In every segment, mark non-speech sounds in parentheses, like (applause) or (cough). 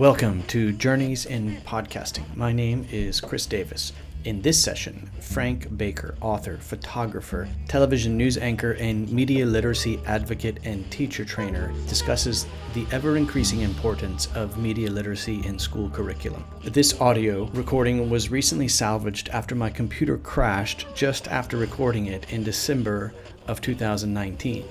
Welcome to Journeys in Podcasting. My name is Chris Davis. In this session, Frank Baker, author, photographer, television news anchor, and media literacy advocate and teacher trainer, discusses the ever increasing importance of media literacy in school curriculum. This audio recording was recently salvaged after my computer crashed just after recording it in December of 2019.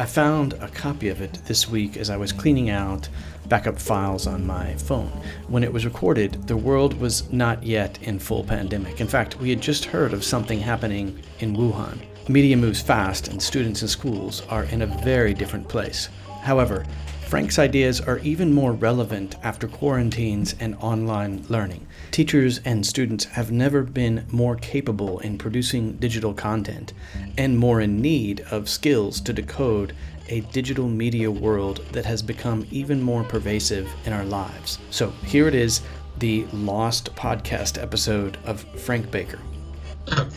I found a copy of it this week as I was cleaning out backup files on my phone. When it was recorded, the world was not yet in full pandemic. In fact, we had just heard of something happening in Wuhan. Media moves fast, and students in schools are in a very different place. However, Frank's ideas are even more relevant after quarantines and online learning. Teachers and students have never been more capable in producing digital content and more in need of skills to decode a digital media world that has become even more pervasive in our lives. So here it is the Lost podcast episode of Frank Baker.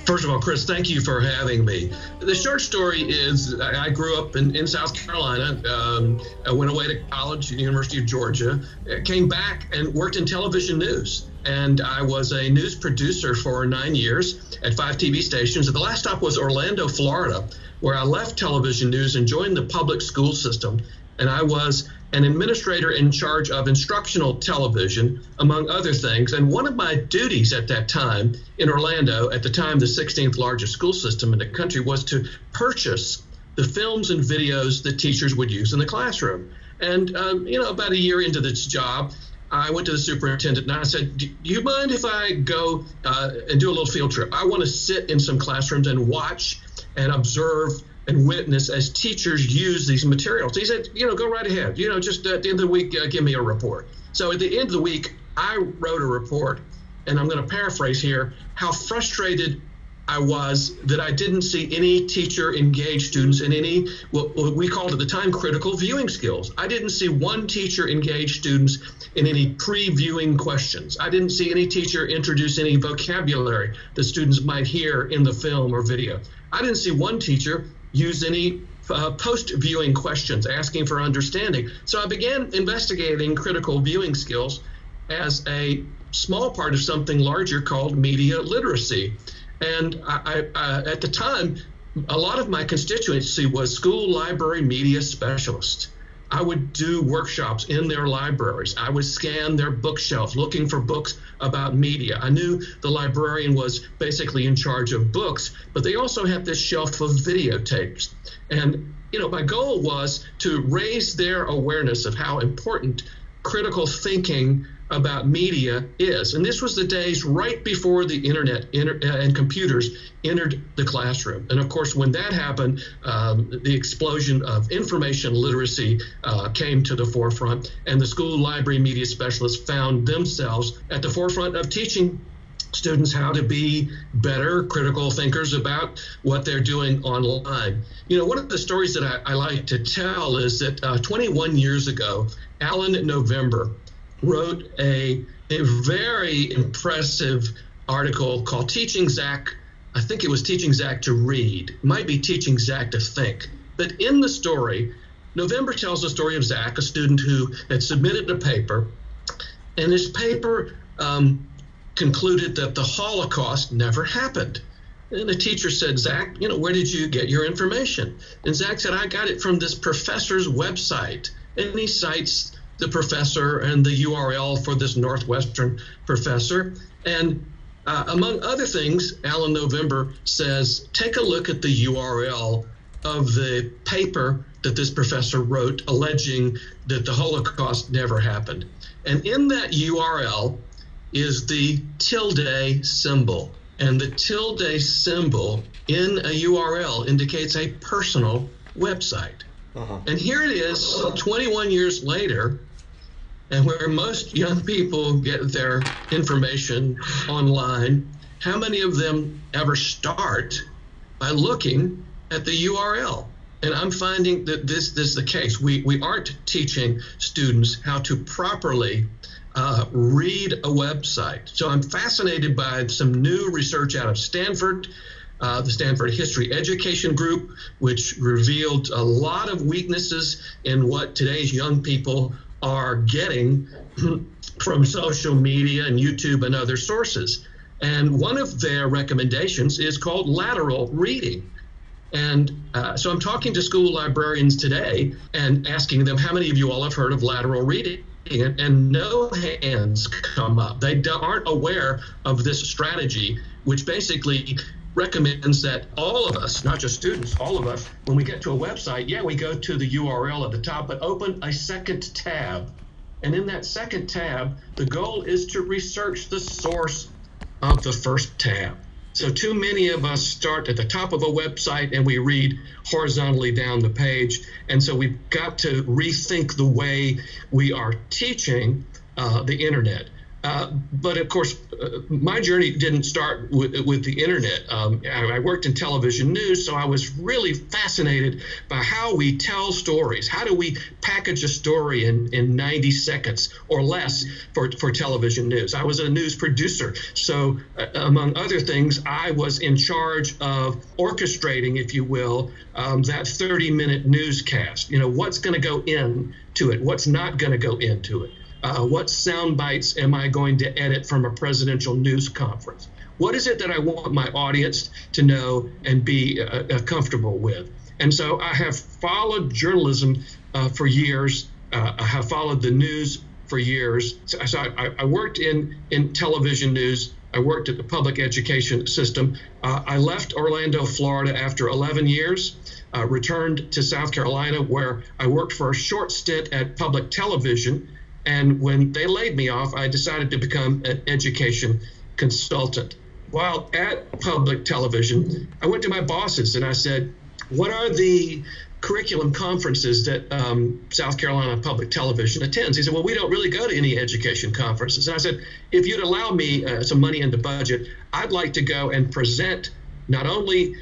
First of all, Chris, thank you for having me. The short story is I grew up in, in South Carolina. Um, I went away to college at the University of Georgia, came back and worked in television news. And I was a news producer for nine years at five TV stations. The last stop was Orlando, Florida, where I left television news and joined the public school system. And I was an administrator in charge of instructional television, among other things. And one of my duties at that time in Orlando, at the time the 16th largest school system in the country, was to purchase the films and videos that teachers would use in the classroom. And, um, you know, about a year into this job, I went to the superintendent and I said, Do you mind if I go uh, and do a little field trip? I want to sit in some classrooms and watch and observe and witness as teachers use these materials. He said, you know, go right ahead. You know, just at the end of the week, uh, give me a report. So at the end of the week, I wrote a report, and I'm going to paraphrase here how frustrated I was that I didn't see any teacher engage students in any what, what we called at the time critical viewing skills. I didn't see one teacher engage students in any pre-viewing questions. I didn't see any teacher introduce any vocabulary that students might hear in the film or video. I didn't see one teacher use any uh, post viewing questions, asking for understanding. So I began investigating critical viewing skills as a small part of something larger called media literacy. And I, I, at the time, a lot of my constituency was school library media specialists. I would do workshops in their libraries. I would scan their bookshelves looking for books about media. I knew the librarian was basically in charge of books, but they also had this shelf of videotapes. And, you know, my goal was to raise their awareness of how important critical thinking about media is. And this was the days right before the internet inter- uh, and computers entered the classroom. And of course, when that happened, um, the explosion of information literacy uh, came to the forefront, and the school library media specialists found themselves at the forefront of teaching students how to be better critical thinkers about what they're doing online. You know, one of the stories that I, I like to tell is that uh, 21 years ago, Alan November wrote a, a very impressive article called Teaching Zach. I think it was Teaching Zach to Read, it might be Teaching Zach to Think. But in the story, November tells the story of Zach, a student who had submitted a paper, and his paper um, concluded that the Holocaust never happened. And the teacher said, Zach, you know, where did you get your information? And Zach said, I got it from this professor's website. And he cites the professor and the URL for this Northwestern professor. And uh, among other things, Alan November says, take a look at the URL of the paper that this professor wrote alleging that the Holocaust never happened. And in that URL is the tilde symbol. And the tilde symbol in a URL indicates a personal website. Uh-huh. And here it is, 21 years later, and where most young people get their information online, how many of them ever start by looking at the URL? And I'm finding that this, this is the case. We, we aren't teaching students how to properly uh, read a website. So I'm fascinated by some new research out of Stanford uh, the Stanford History Education Group, which revealed a lot of weaknesses in what today's young people are getting (clears throat) from social media and YouTube and other sources. And one of their recommendations is called lateral reading. And uh, so I'm talking to school librarians today and asking them how many of you all have heard of lateral reading? And, and no hands come up. They aren't aware of this strategy, which basically recommends that all of us, not just students, all of us, when we get to a website, yeah, we go to the URL at the top, but open a second tab. And in that second tab, the goal is to research the source of the first tab. So, too many of us start at the top of a website and we read horizontally down the page. And so, we've got to rethink the way we are teaching uh, the internet. Uh, but of course, uh, my journey didn't start with, with the internet. Um, I, I, worked in television news, so I was really fascinated by how we tell stories. How do we package a story in, in 90 seconds or less for, for television news? I was a news producer, so uh, among other things, I was in charge of orchestrating, if you will, um, that 30 minute newscast. You know, what's going to go into it, what's not going to go into it uh, what sound bites am I going to edit from a presidential news conference? What is it that I want my audience to know and be uh, uh, comfortable with? And so I have followed journalism uh, for years. Uh, I have followed the news for years. So, so I, I, worked in, in television news. I worked at the public education system. Uh, I left Orlando, Florida after 11 years. Uh, returned to South Carolina, where I worked for a short stint at public television and when they laid me off, I decided to become an education consultant. While at public television, I went to my bosses and I said, What are the curriculum conferences that um, South Carolina Public Television attends? He said, Well, we don't really go to any education conferences. And I said, If you'd allow me uh, some money in the budget, I'd like to go and present not only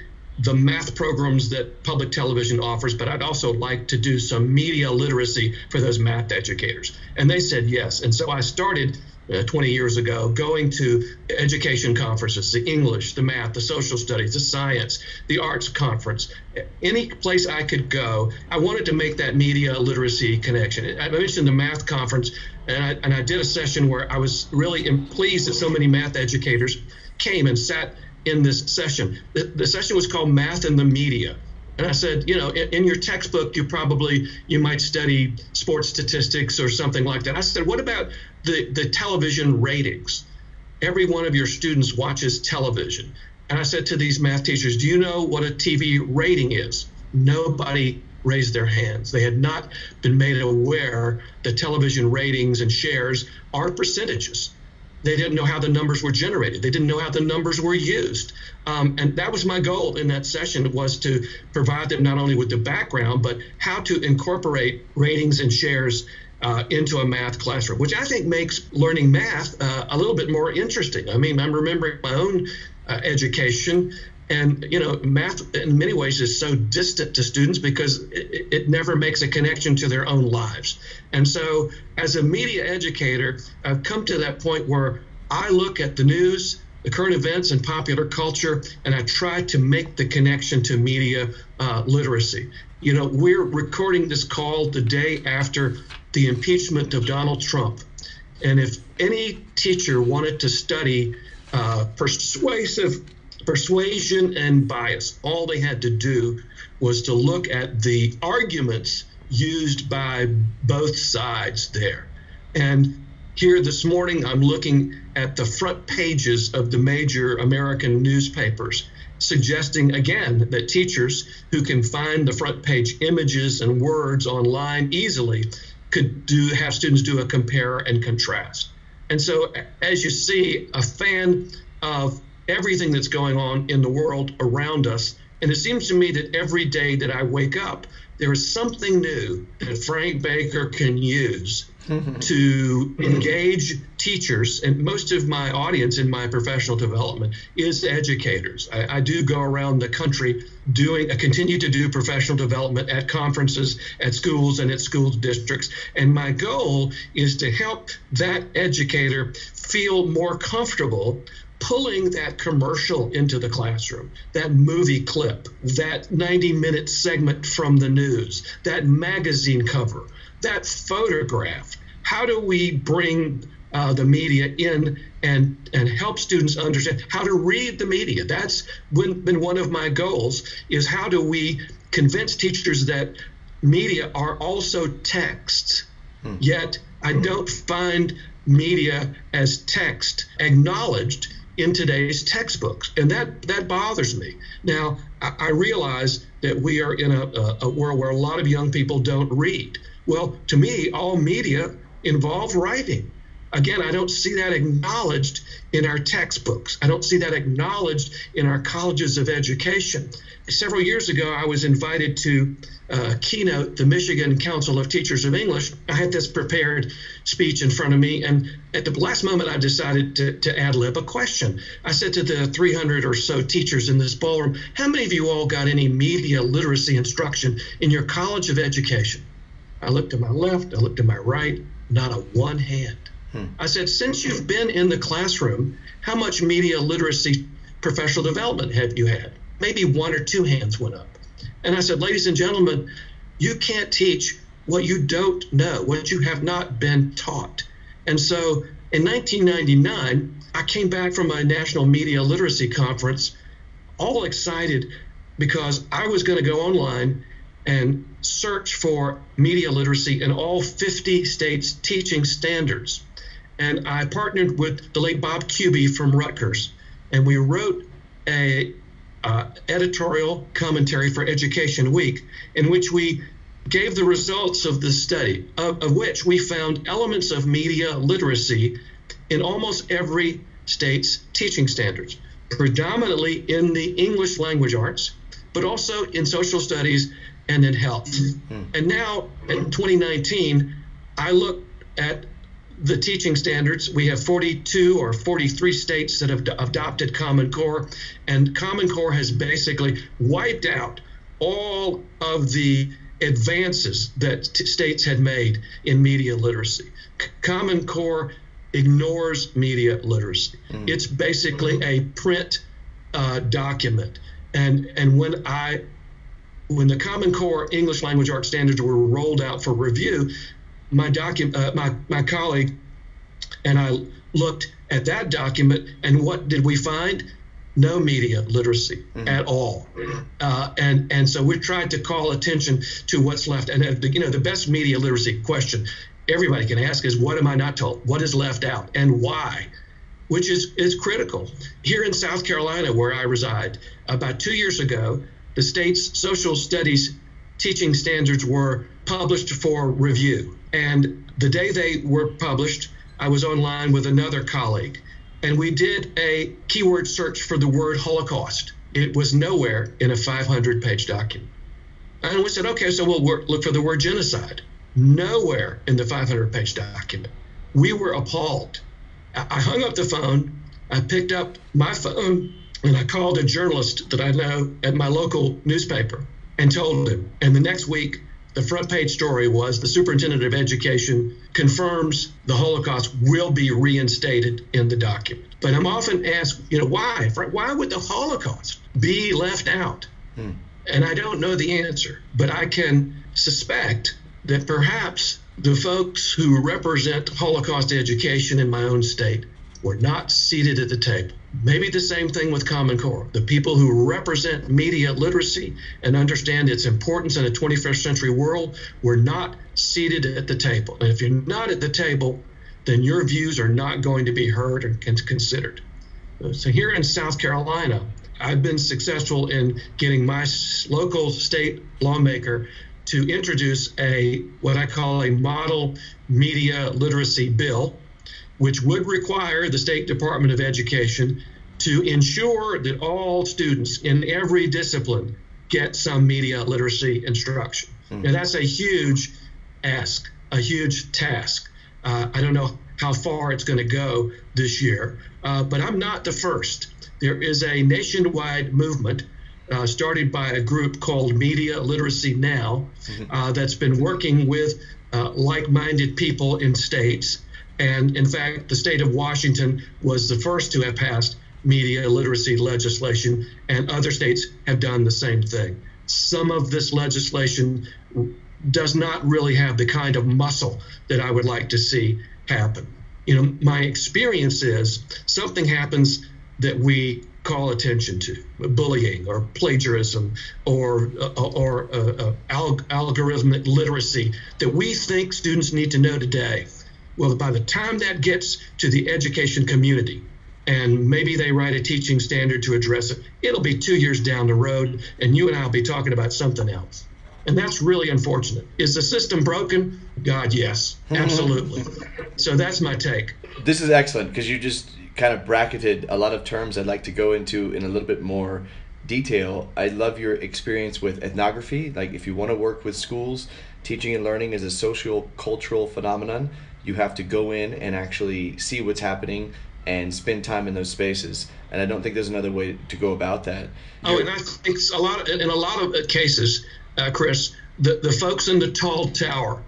the math programs that public television offers, but I'd also like to do some media literacy for those math educators. And they said yes. And so I started uh, 20 years ago going to education conferences, the English, the math, the social studies, the science, the arts conference, any place I could go. I wanted to make that media literacy connection. I mentioned the math conference, and I, and I did a session where I was really pleased that so many math educators came and sat in this session. The, the, session was called Math in the Media. And I said, you know, in, in, your textbook, you probably you might study sports statistics or something like that. I said, what about the, the television ratings? Every one of your students watches television. And I said to these math teachers, do you know what a TV rating is? Nobody raised their hands. They had not been made aware that television ratings and shares are percentages. They didn't know how the numbers were generated. They didn't know how the numbers were used. Um, and that was my goal in that session was to provide them not only with the background, but how to incorporate ratings and shares uh, into a math classroom, which I think makes learning math uh, a little bit more interesting. I mean, I'm remembering my own education. And you know math in many ways is so distant to students because it, it, never makes a connection to their own lives. And so as a media educator i've come to that point where i look at the news the current events and popular culture and i try to make the connection to media uh, literacy. You know we're recording this call the day after the impeachment of donald trump. And if any teacher wanted to study uh, persuasive persuasion and bias. All they had to do was to look at the arguments used by both sides there. And here this morning, I'm looking at the front pages of the major American newspapers, suggesting again that teachers who can find the front page images and words online easily could do have students do a compare and contrast. And so, as you see, a fan of everything that's going on in the world around us. And it seems to me that every day that I wake up, there is something new that Frank Baker can use Mm-hmm. to engage teachers. And most of my audience in my professional development is educators. I, I do go around the country doing, I continue to do professional development at conferences, at schools, and at school districts. And my goal is to help that educator feel more comfortable pulling that commercial into the classroom, that movie clip, that 90 minute segment from the news, that magazine cover, that photograph. How do we bring uh, the media in and and help students understand how to read the media? That's been, been one of my goals. Is how do we convince teachers that media are also texts, hmm. yet I don't find media as text acknowledged in today's textbooks, and that that bothers me. Now I, I realize that we are in a, a, a world where a lot of young people don't read. Well, to me, all media involve writing. Again, I don't see that acknowledged in our textbooks. I don't see that acknowledged in our colleges of education. Several years ago, I was invited to uh, keynote the Michigan Council of Teachers of English. I had this prepared speech in front of me, and at the last moment, I decided to, to ad lib a question. I said to the 300 or so teachers in this ballroom, How many of you all got any media literacy instruction in your college of education? I looked to my left, I looked to my right, not a one hand. Hmm. I said, Since you've been in the classroom, how much media literacy professional development have you had? Maybe one or two hands went up. And I said, Ladies and gentlemen, you can't teach what you don't know, what you have not been taught. And so in 1999, I came back from a national media literacy conference all excited because I was going to go online and search for media literacy in all 50 states' teaching standards. And I partnered with the late Bob Kubey from Rutgers, and we wrote a uh, editorial commentary for Education Week in which we gave the results of the study, of, of which we found elements of media literacy in almost every state's teaching standards, predominantly in the English language arts, but also in social studies and in health. Mm-hmm. And now in 2019, I look at the teaching standards. We have 42 or 43 states that have adopted Common Core, and Common Core has basically wiped out all of the advances that t- states had made in media literacy. C- Common Core ignores media literacy. Mm. It's basically a print uh, document, and and when I when the Common Core English Language Arts standards were rolled out for review, my document, uh, my my colleague, and I looked at that document, and what did we find? No media literacy mm-hmm. at all, uh, and and so we tried to call attention to what's left. And uh, you know, the best media literacy question everybody can ask is, "What am I not told? What is left out, and why?" Which is is critical. Here in South Carolina, where I reside, about two years ago, the state's social studies teaching standards were published for review. And the day they were published, I was online with another colleague, and we did a keyword search for the word Holocaust. It was nowhere in a 500 page document. And we said, okay, so we'll work, look for the word genocide. Nowhere in the 500 page document. We were appalled. I hung up the phone, I picked up my phone, and I called a journalist that I know at my local newspaper and told him. And the next week, the front page story was the superintendent of education confirms the Holocaust will be reinstated in the document. But I'm often asked, you know, why? Why would the Holocaust be left out? Hmm. And I don't know the answer, but I can suspect that perhaps the folks who represent Holocaust education in my own state were not seated at the table. Maybe the same thing with Common Core. The people who represent media literacy and understand its importance in a 21st century world were not seated at the table. And if you're not at the table, then your views are not going to be heard and considered. So here in South Carolina, I've been successful in getting my local state lawmaker to introduce a what I call a model media literacy bill which would require the State Department of Education to ensure that all students in every discipline get some media literacy instruction. Mm-hmm. Now, that's a huge ask, a huge task. Uh, I don't know how far it's going to go this year, uh, but I'm not the first. There is a nationwide movement uh, started by a group called Media Literacy Now mm-hmm. that's been working with uh, like minded people in states and in fact, the state of Washington was the first to have passed media literacy legislation, and other states have done the same thing. Some of this legislation does not really have the kind of muscle that I would like to see happen. You know, my experience is something happens that we call attention to bullying or plagiarism or uh, or uh, uh, alg- algorithmic literacy that we think students need to know today well by the time that gets to the education community and maybe they write a teaching standard to address it it'll be two years down the road and you and i'll be talking about something else and that's really unfortunate. Is the system broken? God, yes, (laughs) absolutely. so that's my take. This is excellent because you just kind of bracketed a lot of terms I'd like to go into in a little bit more detail. I love your experience with ethnography. Like, if you want to work with schools, teaching and learning is a social cultural phenomenon. You have to go in and actually see what's happening and spend time in those spaces. And I don't think there's another way to go about that. Oh, and I think a lot of, in a lot of cases, uh, Chris, the, the folks in the tall tower,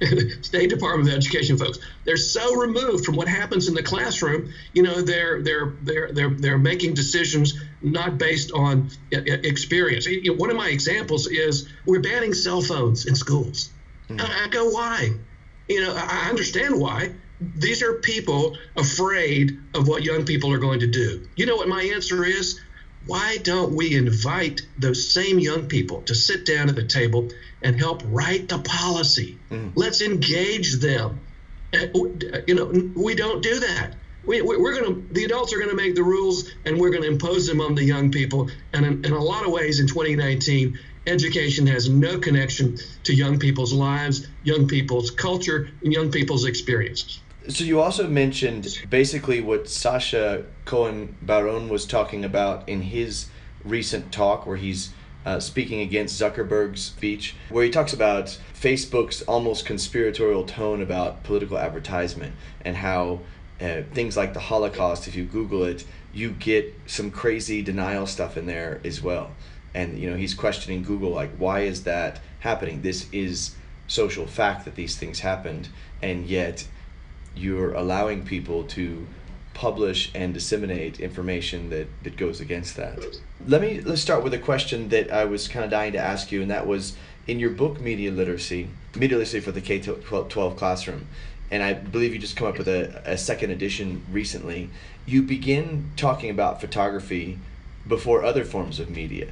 (laughs) State Department of Education folks, they're so removed from what happens in the classroom. You know, they're they're they're they're they're making decisions not based on experience. One of my examples is we're banning cell phones in schools. Mm. I, I go, why? You know, I understand why. These are people afraid of what young people are going to do. You know what my answer is? why don't we invite those same young people to sit down at the table and help write the policy? Mm. Let's engage them. Uh, you know, we don't do that. We, we're going to, the adults are going to make the rules and we're going to impose them on the young people. And in, in a lot of ways in 2019, education has no connection to young people's lives, young people's culture, and young people's experiences. So you also mentioned basically what Sasha Cohen Baron was talking about in his recent talk, where he's uh, speaking against Zuckerberg's speech, where he talks about Facebook's almost conspiratorial tone about political advertisement and how uh, things like the Holocaust, if you Google it, you get some crazy denial stuff in there as well. And you know he's questioning Google like, why is that happening? This is social fact that these things happened, and yet you're allowing people to publish and disseminate information that, that goes against that. Let me let's start with a question that I was kind of dying to ask you, and that was in your book Media Literacy, Media Literacy for the K 12 classroom, and I believe you just come up with a, a second edition recently. You begin talking about photography before other forms of media.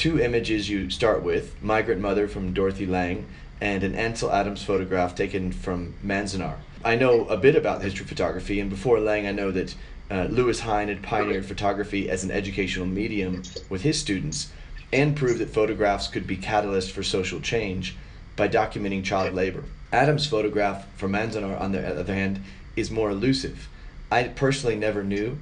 Two images you start with Migrant Mother from Dorothy Lange and an Ansel Adams photograph taken from Manzanar. I know a bit about history of photography, and before Lange, I know that uh, Lewis Hine had pioneered photography as an educational medium with his students and proved that photographs could be catalysts for social change by documenting child labor. Adams' photograph from Manzanar, on the other hand, is more elusive. I personally never knew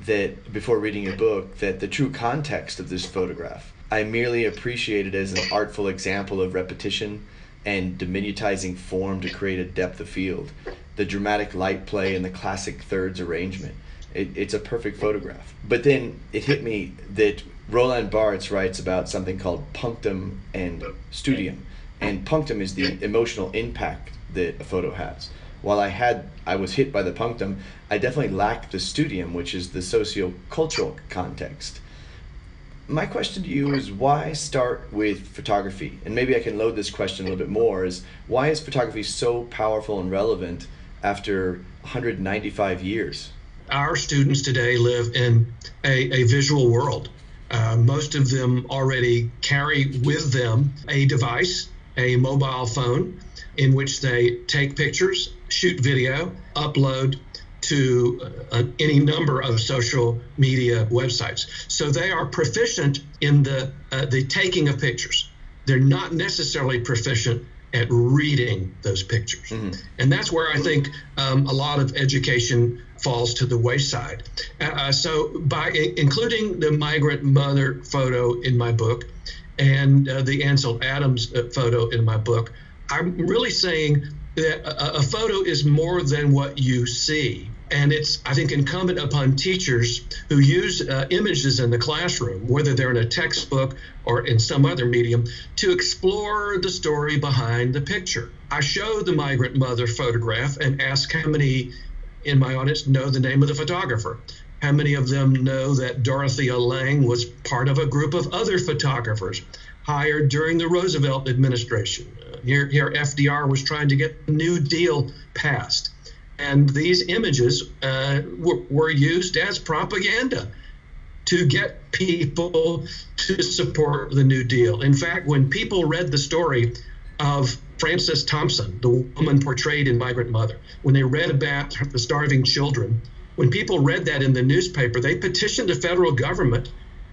that before reading your book that the true context of this photograph. I merely appreciate it as an artful example of repetition and diminutizing form to create a depth of field. The dramatic light play and the classic thirds arrangement. It, it's a perfect photograph. But then it hit me that Roland Barthes writes about something called punctum and studium. And punctum is the emotional impact that a photo has. While I had I was hit by the punctum, I definitely lacked the studium, which is the socio-cultural context my question to you is why start with photography? And maybe I can load this question a little bit more is why is photography so powerful and relevant after 195 years? Our students today live in a, a visual world. Uh, most of them already carry with them a device, a mobile phone, in which they take pictures, shoot video, upload, to uh, any number of social media websites. So they are proficient in the uh, the taking of pictures. They're not necessarily proficient at reading those pictures, mm-hmm. and that's where I think um, a lot of education falls to the wayside. Uh, uh so by I- including the migrant mother photo in my book and uh, the Ansel Adams uh, photo in my book, I'm really saying that a, a photo is more than what you see. And it's, I think, incumbent upon teachers who use uh, images in the classroom, whether they're in a textbook or in some other medium, to explore the story behind the picture. I show the migrant mother photograph and ask how many in my audience know the name of the photographer. How many of them know that Dorothea Lange was part of a group of other photographers hired during the Roosevelt administration? Here, here, FDR was trying to get the New Deal passed. And these images uh, were, were used as propaganda to get people to support the New Deal. In fact, when people read the story of Frances Thompson, the woman portrayed in Migrant Mother, when they read about the starving children, when people read that in the newspaper, they petitioned the federal government,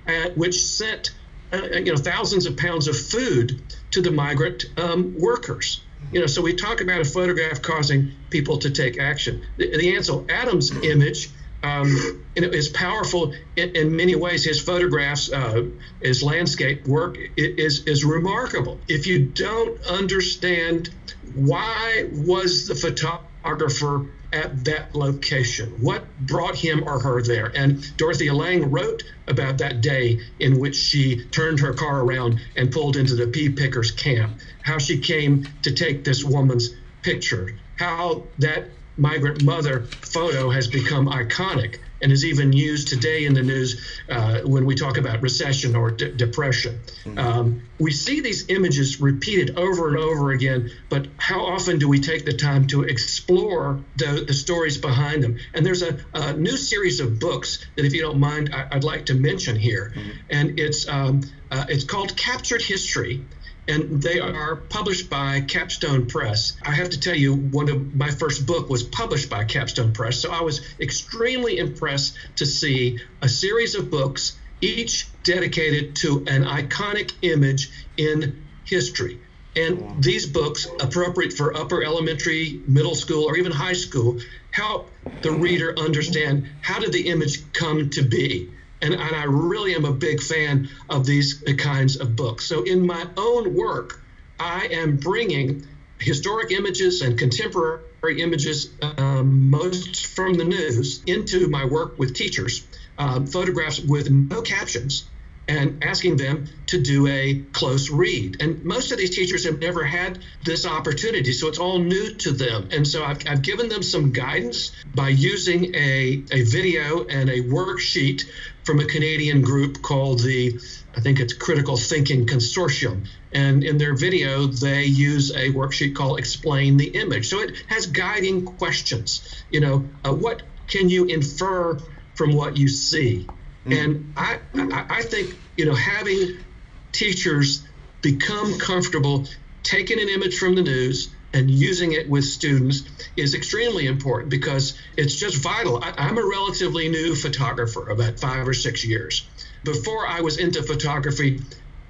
uh, which sent uh, you know thousands of pounds of food to the migrant um, workers. You know, so we talk about a photograph causing people to take action. The, the Ansel Adams image um, is powerful in, in, many ways. His photographs, uh, his landscape work is is remarkable. If you don't understand why was the photographer at that location? What brought him or her there? And Dorothea Lange wrote about that day in which she turned her car around and pulled into the pea pickers camp. How she came to take this woman's picture. How that migrant mother photo has become iconic and is even used today in the news uh, when we talk about recession or de- depression. Mm-hmm. Um, we see these images repeated over and over again, but how often do we take the time to explore the, the stories behind them? And there's a, a, new series of books that, if you don't mind, I, would like to mention here, mm-hmm. and it's um, uh, it's called Captured History and they are published by Capstone Press. I have to tell you, one of my first book was published by Capstone Press, so I was extremely impressed to see a series of books, each dedicated to an iconic image in history. And these books, appropriate for upper elementary, middle school, or even high school, help the reader understand how did the image come to be and, and I really am a big fan of these kinds of books. So, in my own work, I am bringing historic images and contemporary images, um, most from the news, into my work with teachers, uh, photographs with no captions, and asking them to do a close read. And most of these teachers have never had this opportunity, so it's all new to them. And so I've, I've given them some guidance by using a, a video and a worksheet from a Canadian group called the, I think it's Critical Thinking Consortium. And in their video, they use a worksheet called Explain the Image. So it has guiding questions. You know, uh, what can you infer from what you see? Mm. And I, I, I think, you know, having teachers become comfortable taking an image from the news and using it with students is extremely important because it's just vital. I, am a relatively new photographer, about five or six years. Before I was into photography,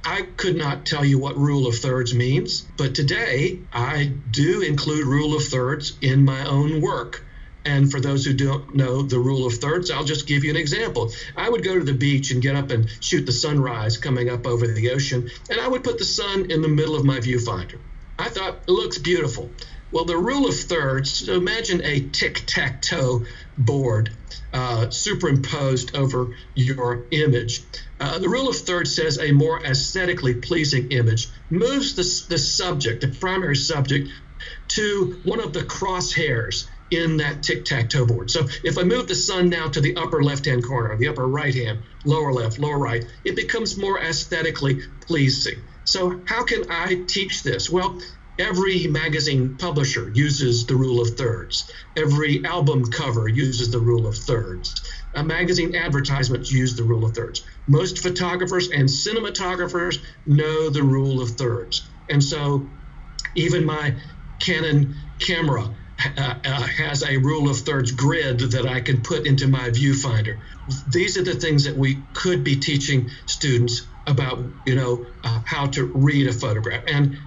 I could not tell you what rule of thirds means, but today I do include rule of thirds in my own work. And for those who don't know the rule of thirds, I'll just give you an example. I would go to the beach and get up and shoot the sunrise coming up over the ocean, and I would put the sun in the middle of my viewfinder. I thought it looks beautiful. Well, the rule of thirds, so imagine a tic tac toe board uh, superimposed over your image. Uh, the rule of thirds says a more aesthetically pleasing image moves the, the subject, the primary subject, to one of the crosshairs in that tic-tac-toe board. So if I move the sun now to the upper left-hand corner, the upper right-hand, lower left, lower right, it becomes more aesthetically pleasing. So how can I teach this? Well, every magazine publisher uses the rule of thirds. Every album cover uses the rule of thirds. A magazine advertisements use the rule of thirds. Most photographers and cinematographers know the rule of thirds. And so even my Canon camera uh, has a rule of thirds grid that I can put into my viewfinder. These are the things that we could be teaching students about, you know, uh, how to read a photograph, and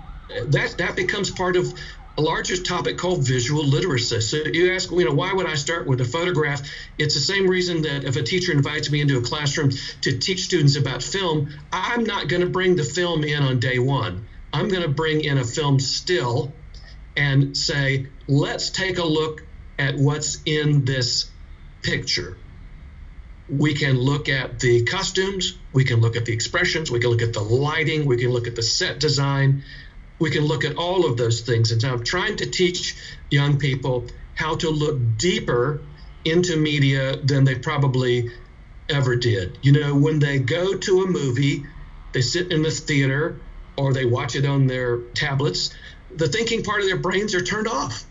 that that becomes part of a larger topic called visual literacy. So you ask, you know, why would I start with a photograph? It's the same reason that if a teacher invites me into a classroom to teach students about film, I'm not going to bring the film in on day one. I'm going to bring in a film still and say, let's take a look at what's in this picture. We can look at the costumes, we can look at the expressions, we can look at the lighting, we can look at the set design, we can look at all of those things. And so I'm trying to teach young people how to look deeper into media than they probably ever did. You know, when they go to a movie, they sit in the theater or they watch it on their tablets, the thinking part of their brains are turned off.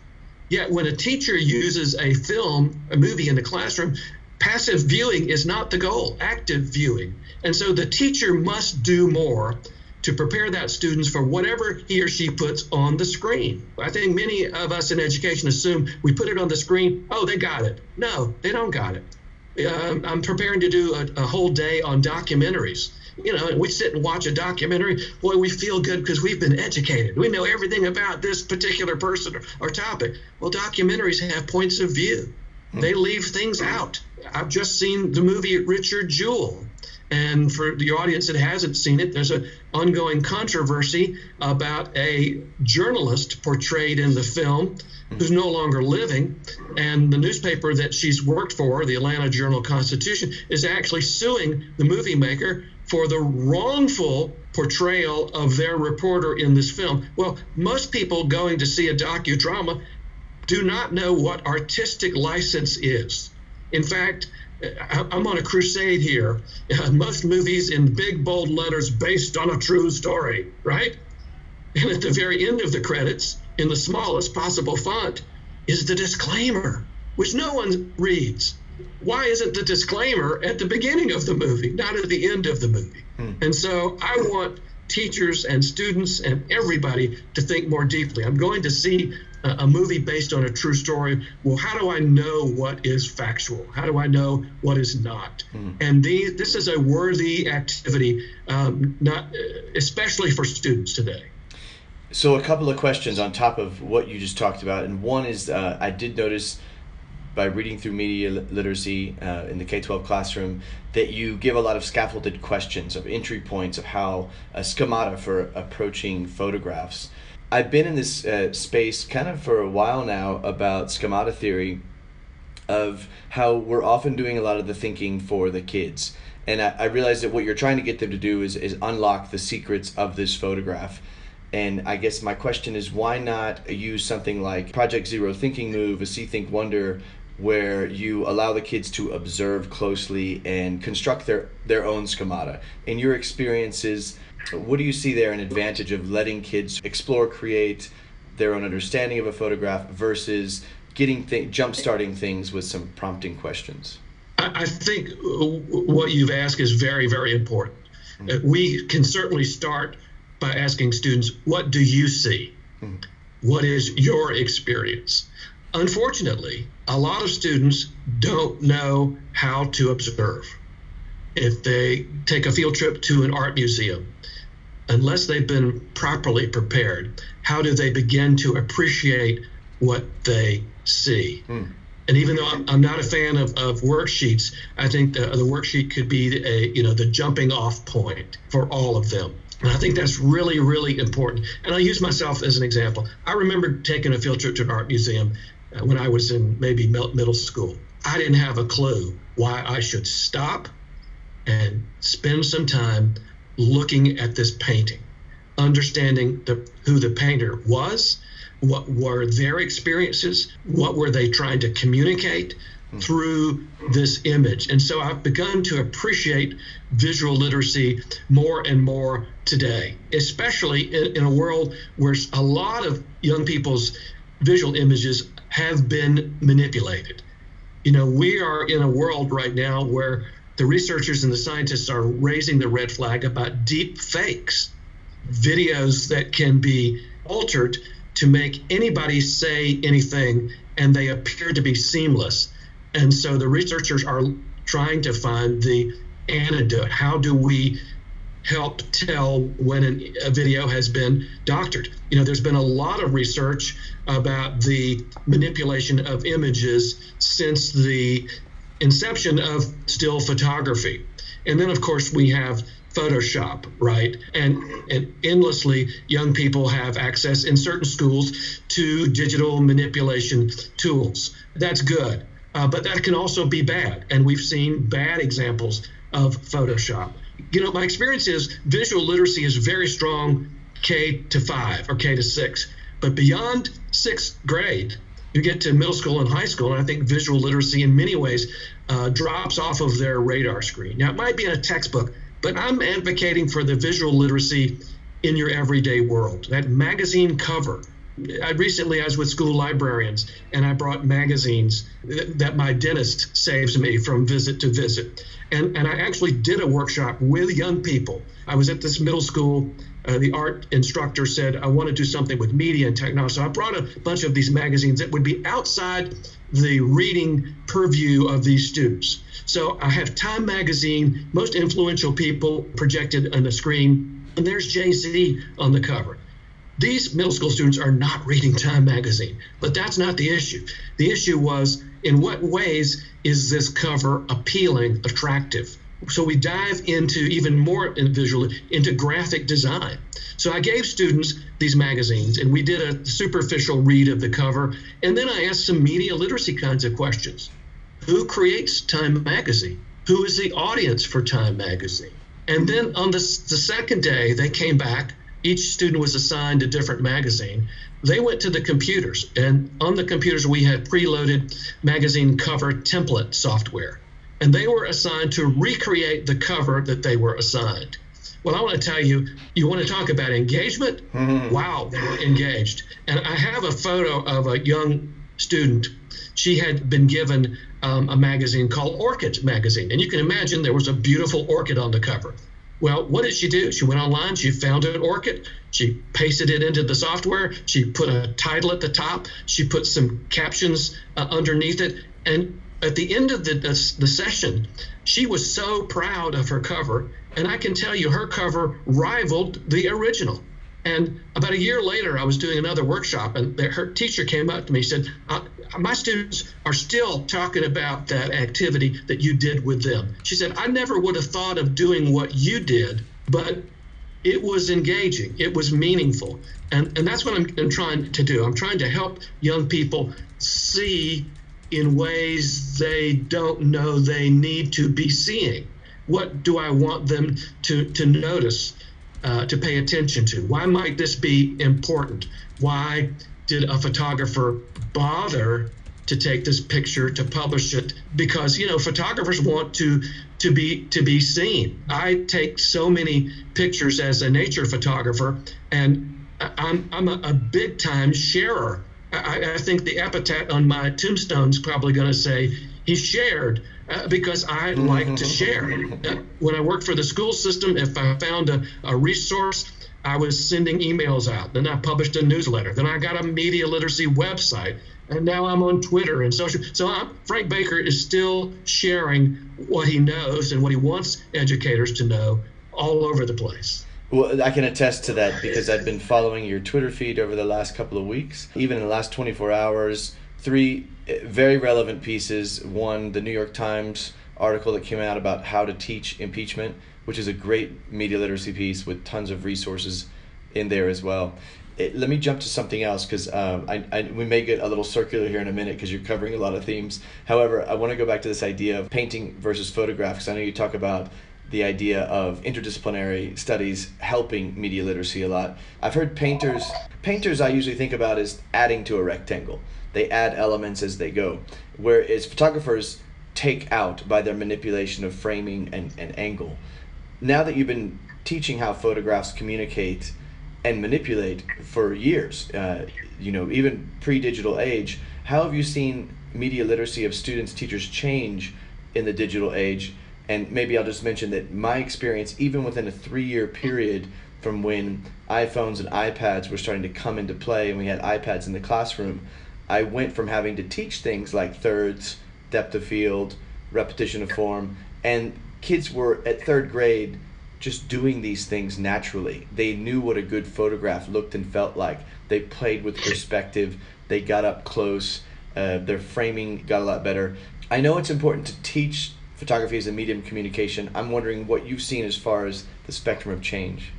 Yet when a teacher uses a film, a movie in the classroom, passive viewing is not the goal, active viewing. And so the teacher must do more to prepare that students for whatever he or she puts on the screen. I think many of us in education assume we put it on the screen, oh, they got it. No, they don't got it. Um, I'm preparing to do a, a whole day on documentaries you know, we sit and watch a documentary, boy, we feel good because we've been educated. We know everything about this particular person or, or topic. Well, documentaries have points of view. Hmm. They leave things out. I've just seen the movie Richard Jewell. And for the audience that hasn't seen it, there's an ongoing controversy about a journalist portrayed in the film who's no longer living. And the newspaper that she's worked for, the Atlanta Journal Constitution, is actually suing the movie maker for the wrongful portrayal of their reporter in this film. Well, most people going to see a docudrama do not know what artistic license is. In fact, I'm on a crusade here. (laughs) Most movies in big bold letters based on a true story, right? And at the very end of the credits, in the smallest possible font, is the disclaimer, which no one reads why isn't the disclaimer at the beginning of the movie, not at the end of the movie? Hmm. And so I want teachers and students and everybody to think more deeply. I'm going to see a, a movie based on a true story. Well, how do I know what is factual? How do I know what is not? Hmm. And the, this is a worthy activity, um, not especially for students today. So, a couple of questions on top of what you just talked about, and one is uh, I did notice by reading through media literacy uh, in the K 12 classroom that you give a lot of scaffolded questions of entry points of how a schemata for approaching photographs. I've been in this uh, space kind of for a while now about schemata theory of how we're often doing a lot of the thinking for the kids. And I, I realize that what you're trying to get them to do is, is unlock the secrets of this photograph. And I guess my question is why not use something like Project Zero Thinking Move, a See Think Wonder, where you allow the kids to observe closely and construct their, their own schemata. In your experiences, what do you see there an advantage of letting kids explore, create their own understanding of a photograph versus getting th- jump starting things with some prompting questions? I think what you've asked is very, very important. Mm-hmm. We can certainly start by asking students, What do you see? Mm-hmm. What is your experience? Unfortunately, a lot of students don't know how to observe. If they take a field trip to an art museum, unless they've been properly prepared, how do they begin to appreciate what they see? Hmm. And even though I'm, I'm, not a fan of, of worksheets, I think the, the worksheet could be a you know the jumping off point for all of them. And I think that's really, really important. And I'll use myself as an example. I remember taking a field trip to an art museum when I was in maybe middle school. I didn't have a clue why I should stop and spend some time looking at this painting, understanding the, who the painter was, what were their experiences, what were they trying to communicate hmm. through this image. And so I've begun to appreciate visual literacy more and more today, especially in, in a world where a lot of young people's visual images have been manipulated. You know, we are in a world right now where the researchers and the scientists are raising the red flag about deep fakes, videos that can be altered to make anybody say anything and they appear to be seamless. And so the researchers are trying to find the antidote. How do we help tell when an, a video has been doctored. You know, there's been a lot of research about the manipulation of images since the inception of still photography. And then, of course, we have Photoshop, right? And, and endlessly, young people have access in certain schools to digital manipulation tools. That's good. Uh, but that can also be bad. And we've seen bad examples of Photoshop you know, my experience is visual literacy is very strong K to five or K to six, but beyond sixth grade, you get to middle school and high school, and I think visual literacy in many ways uh, drops off of their radar screen. Now, it might be in a textbook, but I'm advocating for the visual literacy in your everyday world. That magazine cover. I recently I was with school librarians and I brought magazines that my dentist saves me from visit to visit. And, and I actually did a workshop with young people. I was at this middle school uh, the art instructor said, I want to do something with media and technology. So I brought a bunch of these magazines that would be outside the reading purview of these students. So I have Time Magazine, most influential people projected on the screen, and there's Jay Z on the cover. These middle school students are not reading Time Magazine, but that's not the issue. The issue was in what ways is this cover appealing, attractive? so we dive into even more visually into graphic design. So I gave students these magazines and we did a superficial read of the cover. And then I asked some media literacy kinds of questions. Who creates Time Magazine? Who is the audience for Time Magazine? And then on the, the second day, they came back. Each student was assigned a different magazine. They went to the computers, and on the computers, we had preloaded magazine cover template software and they were assigned to recreate the cover that they were assigned. Well, I want to tell you, you want to talk about engagement? Mm-hmm. Wow, they were engaged. And I have a photo of a young student. She had been given um, a magazine called Orchid Magazine. And you can imagine there was a beautiful orchid on the cover. Well, what did she do? She went online, she found an orchid, she pasted it into the software, she put a title at the top, she put some captions uh, underneath it, and at the end of the, the, the session, she was so proud of her cover, and I can tell you her cover rivaled the original. And about a year later, I was doing another workshop, and her teacher came up to me and said, uh, My students are still talking about that activity that you did with them. She said, I never would have thought of doing what you did, but it was engaging, it was meaningful. And, and that's what I'm, I'm trying to do. I'm trying to help young people see in ways they don't know they need to be seeing. What do I want them to, to notice, uh, to pay attention to? Why might this be important? Why did a photographer bother to take this picture to publish it? Because you know photographers want to to be to be seen. I take so many pictures as a nature photographer, and I'm I'm a, a big time sharer I, I think the epithet on my tombstone is probably going to say he shared uh, because I like to share. Uh, (laughs) when I worked for the school system, if I found a, a resource, I was sending emails out. Then I published a newsletter. Then I got a media literacy website. And now I'm on Twitter and social. So I'm, Frank Baker is still sharing what he knows and what he wants educators to know all over the place. Well, I can attest to that because I've been following your Twitter feed over the last couple of weeks. Even in the last 24 hours, three eh, very relevant pieces. One, the New York Times article that came out about how to teach impeachment, which is a great media literacy piece with tons of resources in there as well. It, let me jump to something else because um, I, I, we may get a little circular here in a minute because you're covering a lot of themes. However, I want to go back to this idea of painting versus photograph because I know you talk about the idea of interdisciplinary studies helping media literacy a lot. I've heard painters painters I usually think about as adding to a rectangle. They add elements as they go. Whereas photographers take out by their manipulation of framing and, and angle. Now that you've been teaching how photographs communicate and manipulate for years, uh, you know, even pre-digital age, how have you seen media literacy of students, teachers change in the digital age? And maybe I'll just mention that my experience, even within a three year period from when iPhones and iPads were starting to come into play and we had iPads in the classroom, I went from having to teach things like thirds, depth of field, repetition of form, and kids were at third grade just doing these things naturally. They knew what a good photograph looked and felt like. They played with perspective, they got up close, uh, their framing got a lot better. I know it's important to teach photography as a medium communication. I'm wondering what you've seen as far as the spectrum of change.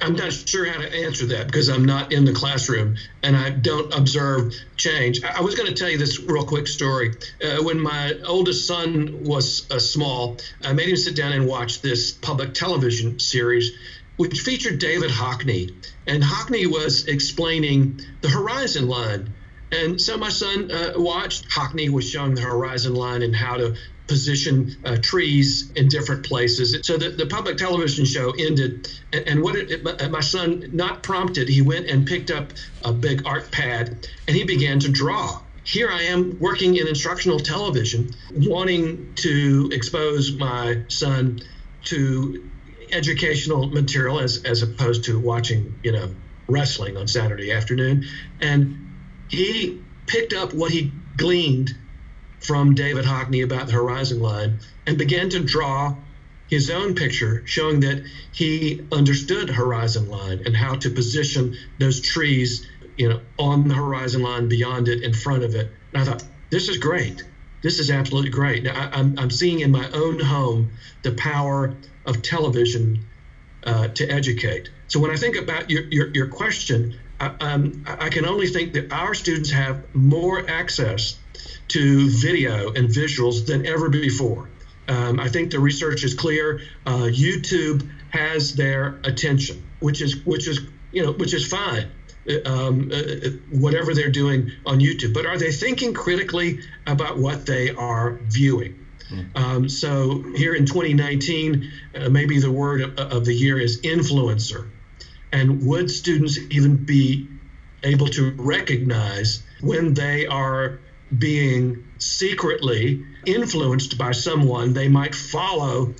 I'm not sure how to answer that because I'm not in the classroom and I don't observe change. I was going to tell you this real quick story. Uh, when my oldest son was uh, small, I made him sit down and watch this public television series which featured David Hockney. And Hockney was explaining the horizon line And so my son uh, watched. Hockney was showing the horizon line and how to position uh, trees in different places. So the, the public television show ended, and, and what it, it, my son, not prompted, he went and picked up a big art pad and he began to draw. Here I am working in instructional television, wanting to expose my son to educational material as, as opposed to watching, you know, wrestling on Saturday afternoon. And he picked up what he gleaned from David Hockney about the horizon line and began to draw his own picture showing that he understood horizon line and how to position those trees you know on the horizon line beyond it in front of it. And i thought this is great. This is absolutely great. Now I, am I'm seeing in my own home the power of television uh, to educate. So when i think about your, your, your question I, um, I can only think that our students have more access to video and visuals than ever before. Um, I think the research is clear. Uh, YouTube has their attention, which is which is you know which is fine. Uh, um, uh, uh, whatever they're doing on YouTube, but are they thinking critically about what they are viewing? Mm. Um, so here in 2019, uh, maybe the word of, of the year is influencer. And would students even be able to recognize when they are being secretly influenced by someone they might follow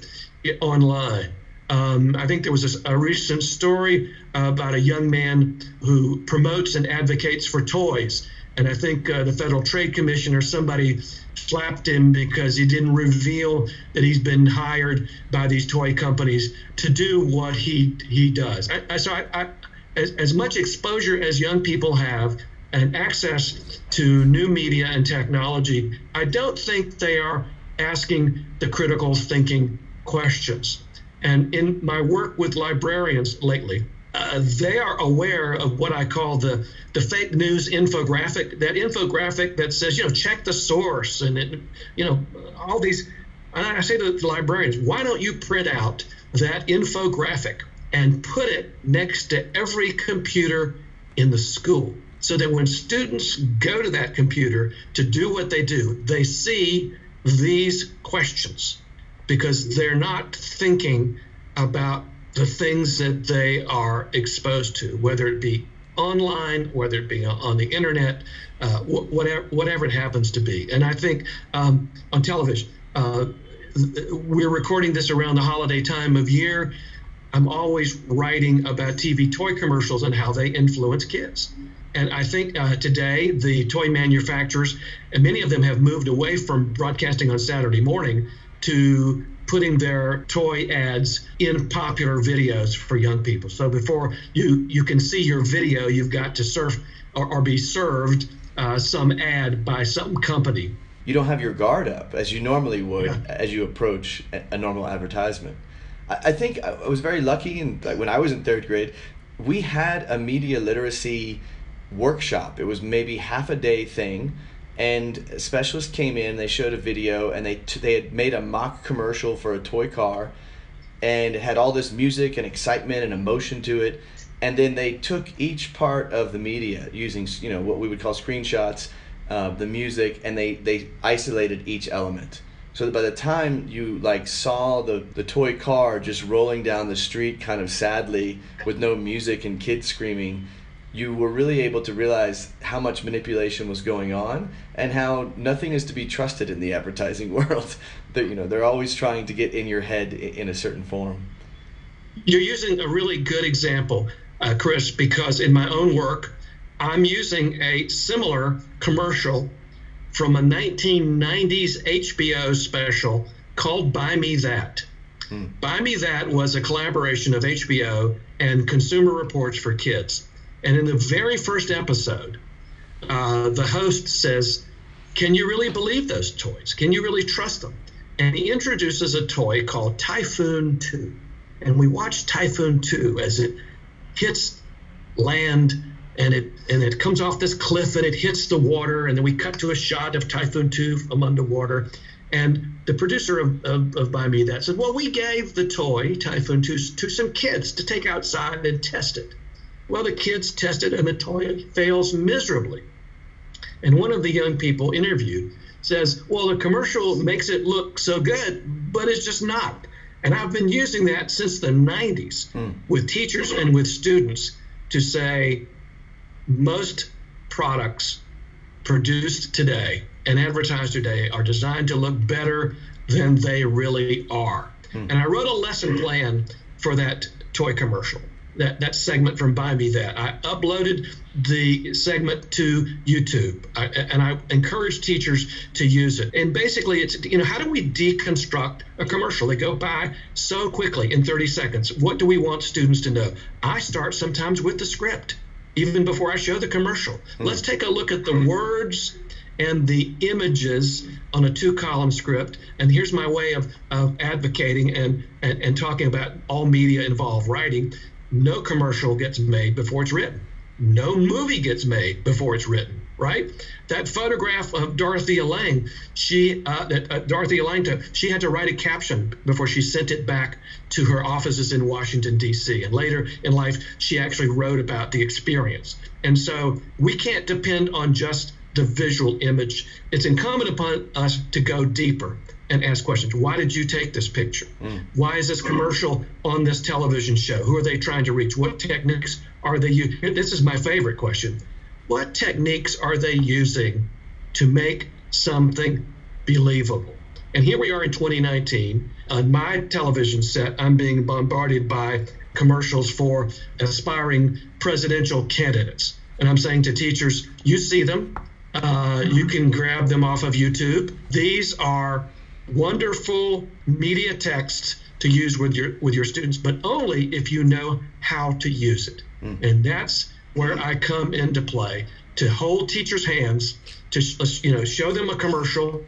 online. Um, I think there was a, a recent story about a young man who promotes and advocates for toys. And I think uh, the Federal Trade Commission or somebody slapped him because he didn't reveal that he's been hired by these toy companies to do what he he does. I, I, so I, I as, as much exposure as young people have and access to new media and technology, I don't think they are asking the critical thinking questions. And in my work with librarians lately, uh, they are aware of what I call the, the fake news infographic, that infographic that says, you know, check the source and, it, you know, all these. I say to the librarians, why don't you print out that infographic and put it next to every computer in the school? so that when students go to that computer to do what they do, they see these questions because they're not thinking about the things that they are exposed to, whether it be online, whether it be on the internet, uh, whatever, whatever it happens to be. And I think um, on television, uh, we're recording this around the holiday time of year. I'm always writing about TV toy commercials and how they influence kids. And I think uh, today the toy manufacturers, and many of them have moved away from broadcasting on Saturday morning to putting their toy ads in popular videos for young people. So before you you can see your video, you've got to surf or, or be served uh, some ad by some company. You don't have your guard up as you normally would yeah. as you approach a normal advertisement. I, I think I was very lucky, and like when I was in third grade, we had a media literacy workshop. It was maybe half a day thing, and a specialist came in. They showed a video, and they t- they had made a mock commercial for a toy car, and it had all this music and excitement and emotion to it. And then they took each part of the media using you know what we would call screenshots, uh, the music, and they they isolated each element. So by the time you like saw the, the toy car just rolling down the street kind of sadly with no music and kids screaming, you were really able to realize how much manipulation was going on and how nothing is to be trusted in the advertising (laughs) world. that you know they're always trying to get in your head in a certain form. You're using a really good example, uh, Chris, because in my own work, I'm using a similar commercial from a 1990s HBO special called "Buy Me That." Mm. Buy Me That was a collaboration of HBO and Consumer Reports for Kids. And in the very first episode, uh, the host says, Can you really believe those toys? Can you really trust them? And he introduces a toy called Typhoon 2. And we watch Typhoon 2 as it hits land and it and it comes off this cliff and it hits the water and then we cut to a shot of Typhoon 2 from underwater. And the producer of, of, of Buy Me That said, Well, we gave the toy, Typhoon 2, to some kids to take outside and test it. Well, the kids tested and the toy fails miserably. And one of the young people interviewed says, Well, the commercial makes it look so good, but it's just not. And I've been using that since the 90s mm. with teachers and with students to say most products produced today and advertised today are designed to look better than they really are. Mm. And I wrote a lesson plan for that toy commercial that, that segment from Buy Me That. I uploaded the segment to YouTube, I, and I encourage teachers to use it. And basically, it's you know how do we deconstruct a commercial? They go by so quickly in 30 seconds. What do we want students to know? I start sometimes with the script, even before I show the commercial. Mm-hmm. Let's take a look at the words and the images on a two column script. And here's my way of, of advocating and, and, and talking about all media involved writing no commercial gets made before it's written. No movie gets made before it's written, right? That photograph of Dorothea Lange, she uh, that uh, Dorothea Lange, she had to write a caption before she sent it back to her offices in Washington D.C. And later in life, she actually wrote about the experience. And so we can't depend on just the visual image. It's incumbent upon us to go deeper and ask questions. Why did you take this picture? Mm. Why is this commercial on this television show? Who are they trying to reach? What techniques are they using? This is my favorite question. What techniques are they using to make something believable? And here we are in 2019. On my television set, I'm being bombarded by commercials for aspiring presidential candidates. And I'm saying to teachers, you see them. Uh, you can grab them off of YouTube. These are wonderful media text to use with your with your students, but only if you know how to use it. Mm-hmm. And that's where I come into play to hold teachers' hands, to you know show them a commercial,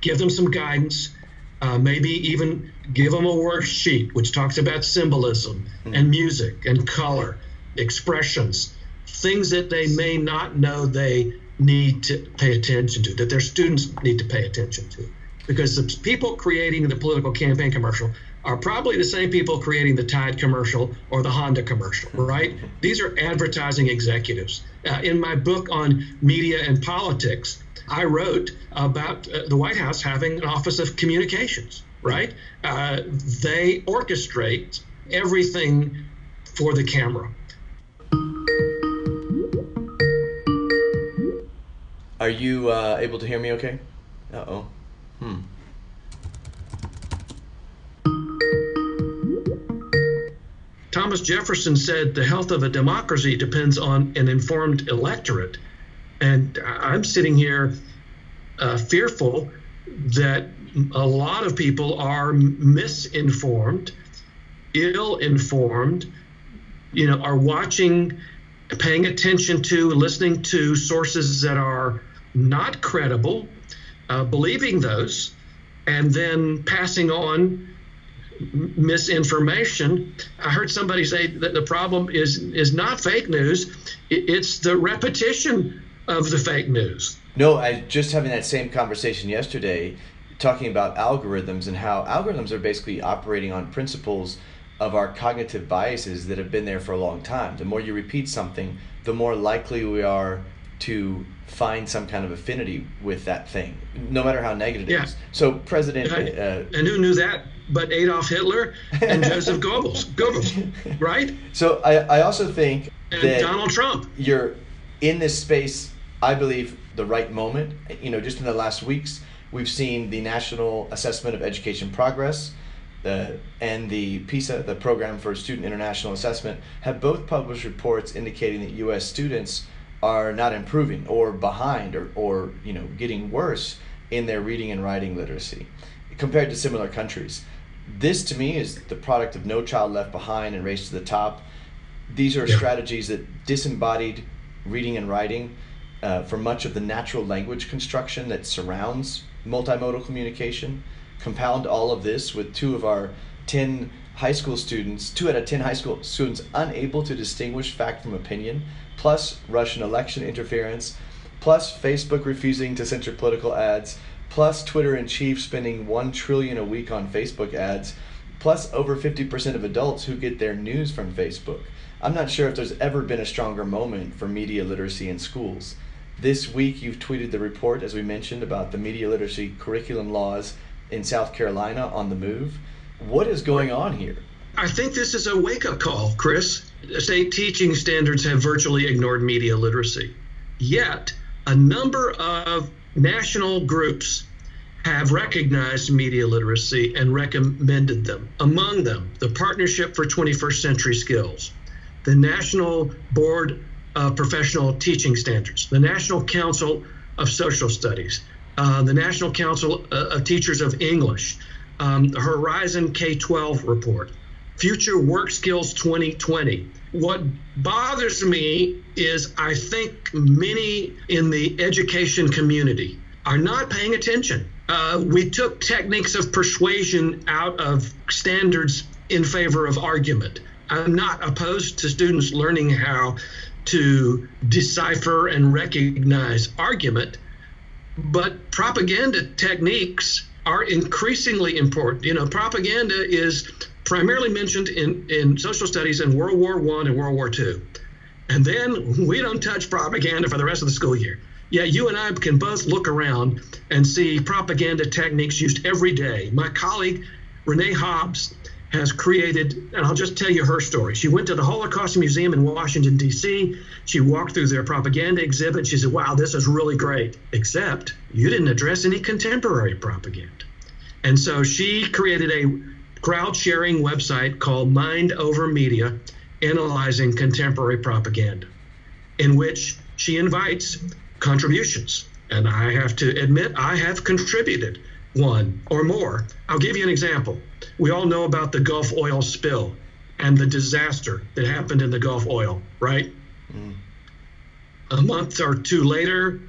give them some guidance, uh, maybe even give them a worksheet which talks about symbolism mm-hmm. and music and color, expressions, things that they may not know they need to pay attention to, that their students need to pay attention to because the people creating the political campaign commercial are probably the same people creating the Tide commercial or the Honda commercial, right? These are advertising executives. Uh, in my book on media and politics, I wrote about uh, the White House having an Office of Communications, right? Uh, they orchestrate everything for the camera. Are you uh, able to hear me okay? Uh oh. Hmm. Thomas Jefferson said the health of a democracy depends on an informed electorate. And I'm sitting here uh, fearful that a lot of people are misinformed, ill informed, you know, are watching, paying attention to, listening to sources that are not credible, uh, believing those and then passing on misinformation. I heard somebody say that the problem is is not fake news; it's the repetition of the fake news. No, I just having that same conversation yesterday, talking about algorithms and how algorithms are basically operating on principles of our cognitive biases that have been there for a long time. The more you repeat something, the more likely we are to find some kind of affinity with that thing, no matter how negative yeah. it is. So President, and, I, uh, and who knew that? But Adolf Hitler and (laughs) Joseph Goebbels, Goebbels, right? So I, I also think and that Donald Trump. You're in this space. I believe the right moment. You know, just in the last weeks, we've seen the National Assessment of Education Progress. The, and the PISA, the Program for Student International Assessment, have both published reports indicating that U.S. students are not improving or behind or, or you know getting worse in their reading and writing literacy compared to similar countries. This to me is the product of No Child Left Behind and Race to the Top. These are yeah. strategies that disembodied reading and writing uh, for much of the natural language construction that surrounds multimodal communication. Compound all of this with two of our 10 high school students, two out of 10 high school students unable to distinguish fact from opinion plus Russian election interference, plus Facebook refusing to censor political ads, plus Twitter in chief spending 1 trillion a week on Facebook ads, plus over 50% of adults who get their news from Facebook. I'm not sure if there's ever been a stronger moment for media literacy in schools. This week, you've tweeted the report, as we mentioned, about the media literacy curriculum laws in South Carolina on the move. What is going on here? I think this is a wake up call, Chris. State teaching standards have virtually ignored media literacy. Yet, a number of national groups have recognized media literacy and recommended them. Among them, the Partnership for 21st Century Skills, the National Board of Professional Teaching Standards, the National Council of Social Studies, uh, the National Council uh, of Teachers of English, um, the Horizon K 12 report, Future Work Skills 2020. What bothers me is I think many in the education community are not paying attention. Uh, we took techniques of persuasion out of standards in favor of argument. I'm not opposed to students learning how to decipher and recognize argument, but propaganda techniques are increasingly important. You know, propaganda is primarily mentioned in, in social studies in World War One and World War Two. And then we don't touch propaganda for the rest of the school year. Yeah, you and I can both look around and see propaganda techniques used every day. My colleague, Renee Hobbs, has created, and I'll just tell you her story. She went to the Holocaust Museum in Washington, D.C. She walked through their propaganda exhibit. She said, Wow, this is really great. Except you didn't address any contemporary propaganda. And so she created a crowd sharing website called Mind Over Media, analyzing contemporary propaganda, in which she invites contributions. And I have to admit, I have contributed one or more. I'll give you an example. We all know about the Gulf oil spill and the disaster that happened in the Gulf oil, right? Mm. A month or two later,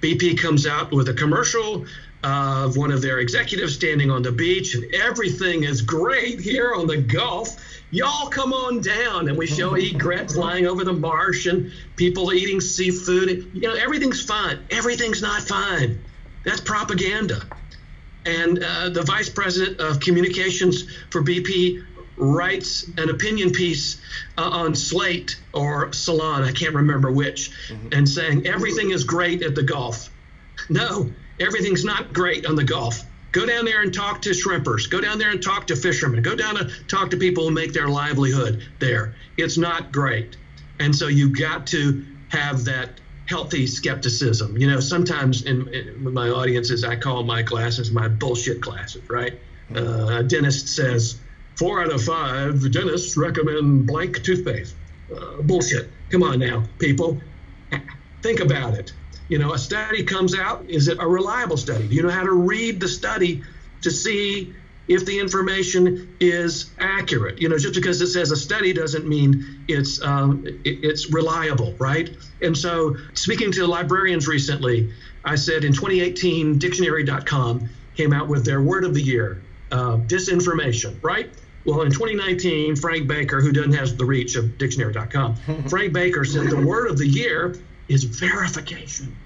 BP comes out with a commercial of one of their executives standing on the beach, and everything is great here on the Gulf. Y'all come on down, and we show egret flying over the marsh and people eating seafood. You know, everything's fine. Everything's not fine. That's propaganda. And uh, the vice president of communications for BP writes an opinion piece uh, on Slate or Salon, I can't remember which, mm-hmm. and saying everything is great at the Gulf. (laughs) No, everything's not great on the Gulf. Go down there and talk to shrimpers. Go down there and talk to fishermen. Go down and talk to people who make their livelihood there. It's not great. And so you've got to have that healthy skepticism. You know, sometimes in, in my audiences, I call my classes my bullshit classes, right? Uh, a dentist says, four out of five dentists recommend blank toothpaste. Uh, bullshit. Come on now, people. Think about it. You know, a study comes out. Is it a reliable study? Do you know how to read the study to see if the information is accurate. You know, just because it says a study doesn't mean it's um, it, it's reliable, right? And so, speaking to librarians recently, I said in 2018, Dictionary.com came out with their word of the year, uh, disinformation, right? Well, in 2019, Frank Baker, who doesn't have the reach of Dictionary.com, (laughs) Frank Baker said the word of the year is verification.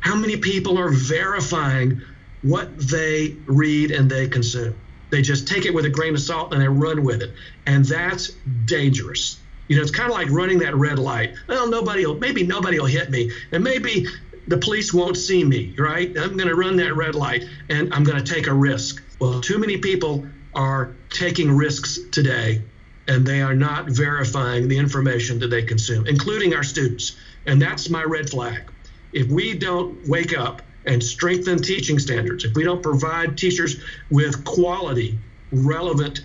How many people are verifying what they read and they consume. They just take it with a grain of salt and they run with it. And that's dangerous. You know, it's kind of like running that red light. Well, nobody will, maybe nobody will hit me. And maybe the police won't see me, right? I'm going to run that red light and I'm going to take a risk. Well, too many people are taking risks today and they are not verifying the information that they consume, including our students. And that's my red flag. If we don't wake up and strengthen teaching standards, if we don't provide teachers with quality, relevant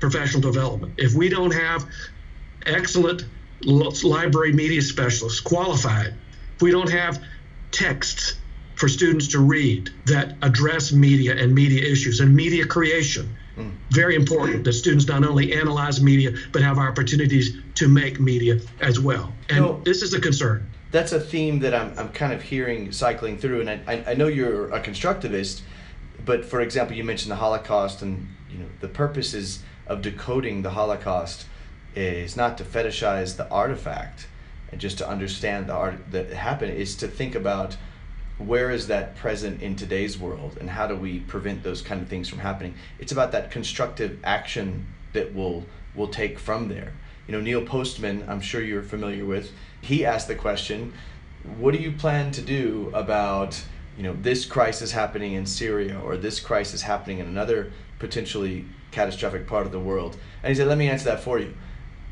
professional development, if we don't have excellent library media specialists qualified, if we don't have texts for students to read that address media and media issues and media creation. Mm. Very important that students not only analyze media, but have opportunities to make media as well. And no. this is a concern that's a theme that I'm, I'm kind of hearing cycling through, and I, I know you're a constructivist, but for example, you mentioned the Holocaust, and you know the purposes of decoding the Holocaust is not to fetishize the artifact and just to understand the art that happened. Is to think about where is that present in today's world, and how do we prevent those kind of things from happening. It's about that constructive action that will will take from there. You know, Neil Postman, I'm sure you're familiar with he asked the question what do you plan to do about you know this crisis happening in Syria or this crisis happening in another potentially catastrophic part of the world? And he said, let me answer that for you.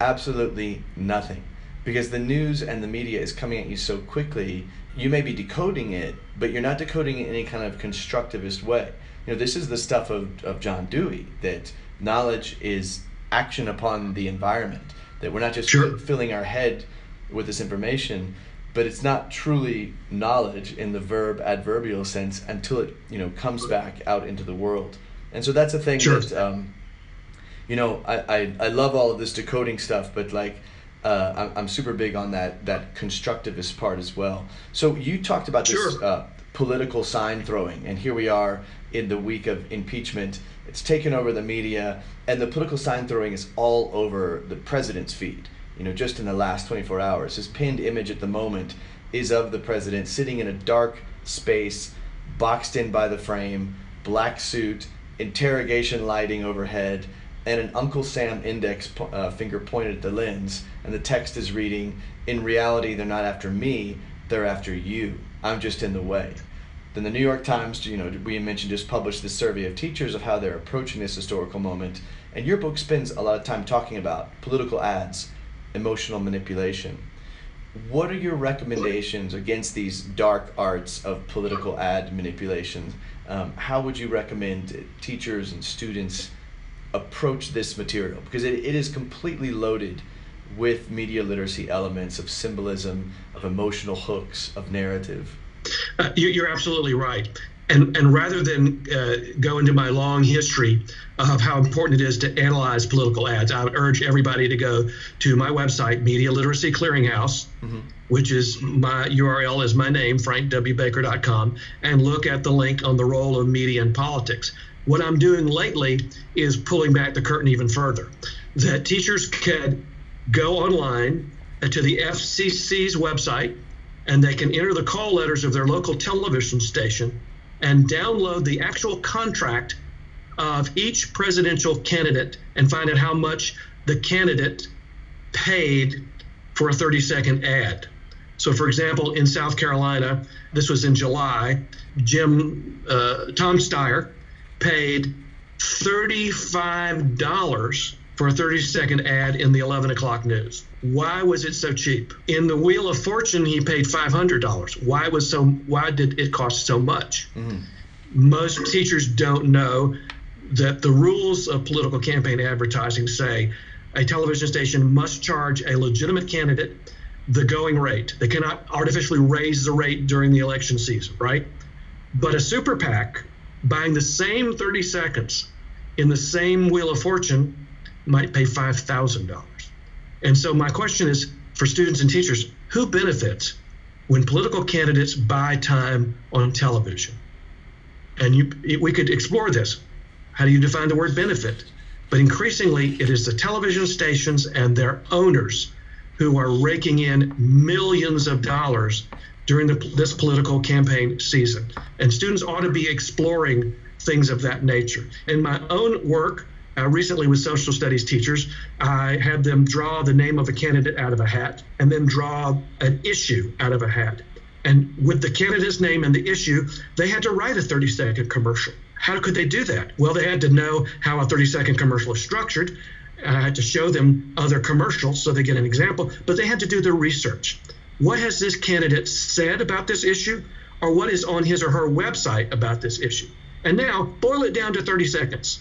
Absolutely nothing. Because the news and the media is coming at you so quickly, you may be decoding it, but you're not decoding it in any kind of constructivist way. You know, this is the stuff of, of John Dewey, that knowledge is action upon the environment, that we're not just sure. filling our head with this information, but it's not truly knowledge in the verb adverbial sense until it you know comes back out into the world and so that's a thing sure. that um, you know I, I i love all of this decoding stuff but like uh, I'm, I'm super big on that that constructivist part as well so you talked about this sure. uh, political sign throwing and here we are in the week of impeachment it's taken over the media and the political sign throwing is all over the president's feed you know, just in the last 24 hours. His pinned image at the moment is of the president sitting in a dark space, boxed in by the frame, black suit, interrogation lighting overhead, and an Uncle Sam index uh, finger pointed at the lens. And the text is reading, In reality, they're not after me, they're after you. I'm just in the way. Then the New York Times, you know, we mentioned just published this survey of teachers of how they're approaching this historical moment. And your book spends a lot of time talking about political ads emotional manipulation. What are your recommendations against these dark arts of political ad manipulation? Um, how would you recommend teachers and students approach this material? Because it, it is completely loaded with media literacy elements of symbolism, of emotional hooks, of narrative. Uh, you, are absolutely right. And, and rather than uh, go into my long history of how important it is to analyze political ads, I would urge everybody to go to my website, Media Literacy Clearinghouse, mm-hmm. which is my URL is my name, frankwbaker.com, and look at the link on the role of media in politics. What I'm doing lately is pulling back the curtain even further. That teachers can go online to the FCC's website and they can enter the call letters of their local television station and download the actual contract of each presidential candidate and find out how much the candidate paid for a 30 second ad. So, for example, in South Carolina, this was in July, Jim uh, Tom Steyer paid $35 for a 30 second ad in the 11 o'clock news. Why was it so cheap? In the Wheel of Fortune, he paid $500. Why was so? Why did it cost so much? Mm. Most teachers don't know that the rules of political campaign advertising say a television station must charge a legitimate candidate the going rate. They cannot artificially raise the rate during the election season, right? But a super PAC buying the same 30 seconds in the same Wheel of Fortune might pay $5,000. And so my question is for students and teachers, who benefits when political candidates buy time on television? And you, we could explore this. How do you define the word benefit? But increasingly, it is the television stations and their owners who are raking in millions of dollars during the, this political campaign season. And students ought to be exploring things of that nature. In my own work, uh, recently with social studies teachers, I had them draw the name of a candidate out of a hat and then draw an issue out of a hat. And with the candidate's name and the issue, they had to write a 30 second commercial. How could they do that? Well, they had to know how a 30 second commercial is structured. I had to show them other commercials so they get an example, but they had to do their research. What has this candidate said about this issue, or what is on his or her website about this issue? And now boil it down to 30 seconds.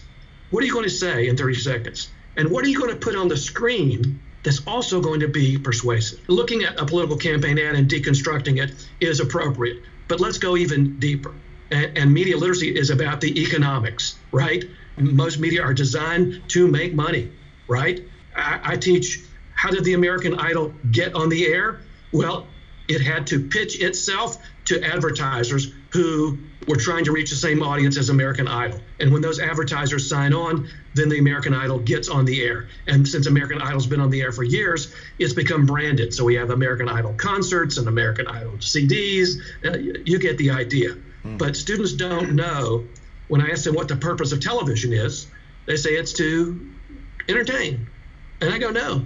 What are you going to say in 30 seconds? And what are you going to put on the screen that's also going to be persuasive? Looking at a political campaign ad and deconstructing it is appropriate, but let's go even deeper. And, and media literacy is about the economics, right? Most media are designed to make money, right? I, I teach how did the American Idol get on the air? Well, it had to pitch itself to advertisers who were trying to reach the same audience as American Idol. And when those advertisers sign on, then the American Idol gets on the air. And since American Idol's been on the air for years, it's become branded. So we have American Idol concerts and American Idol CDs. Uh, you get the idea. Mm. But students don't know. When I ask them what the purpose of television is, they say it's to entertain. And I go, no.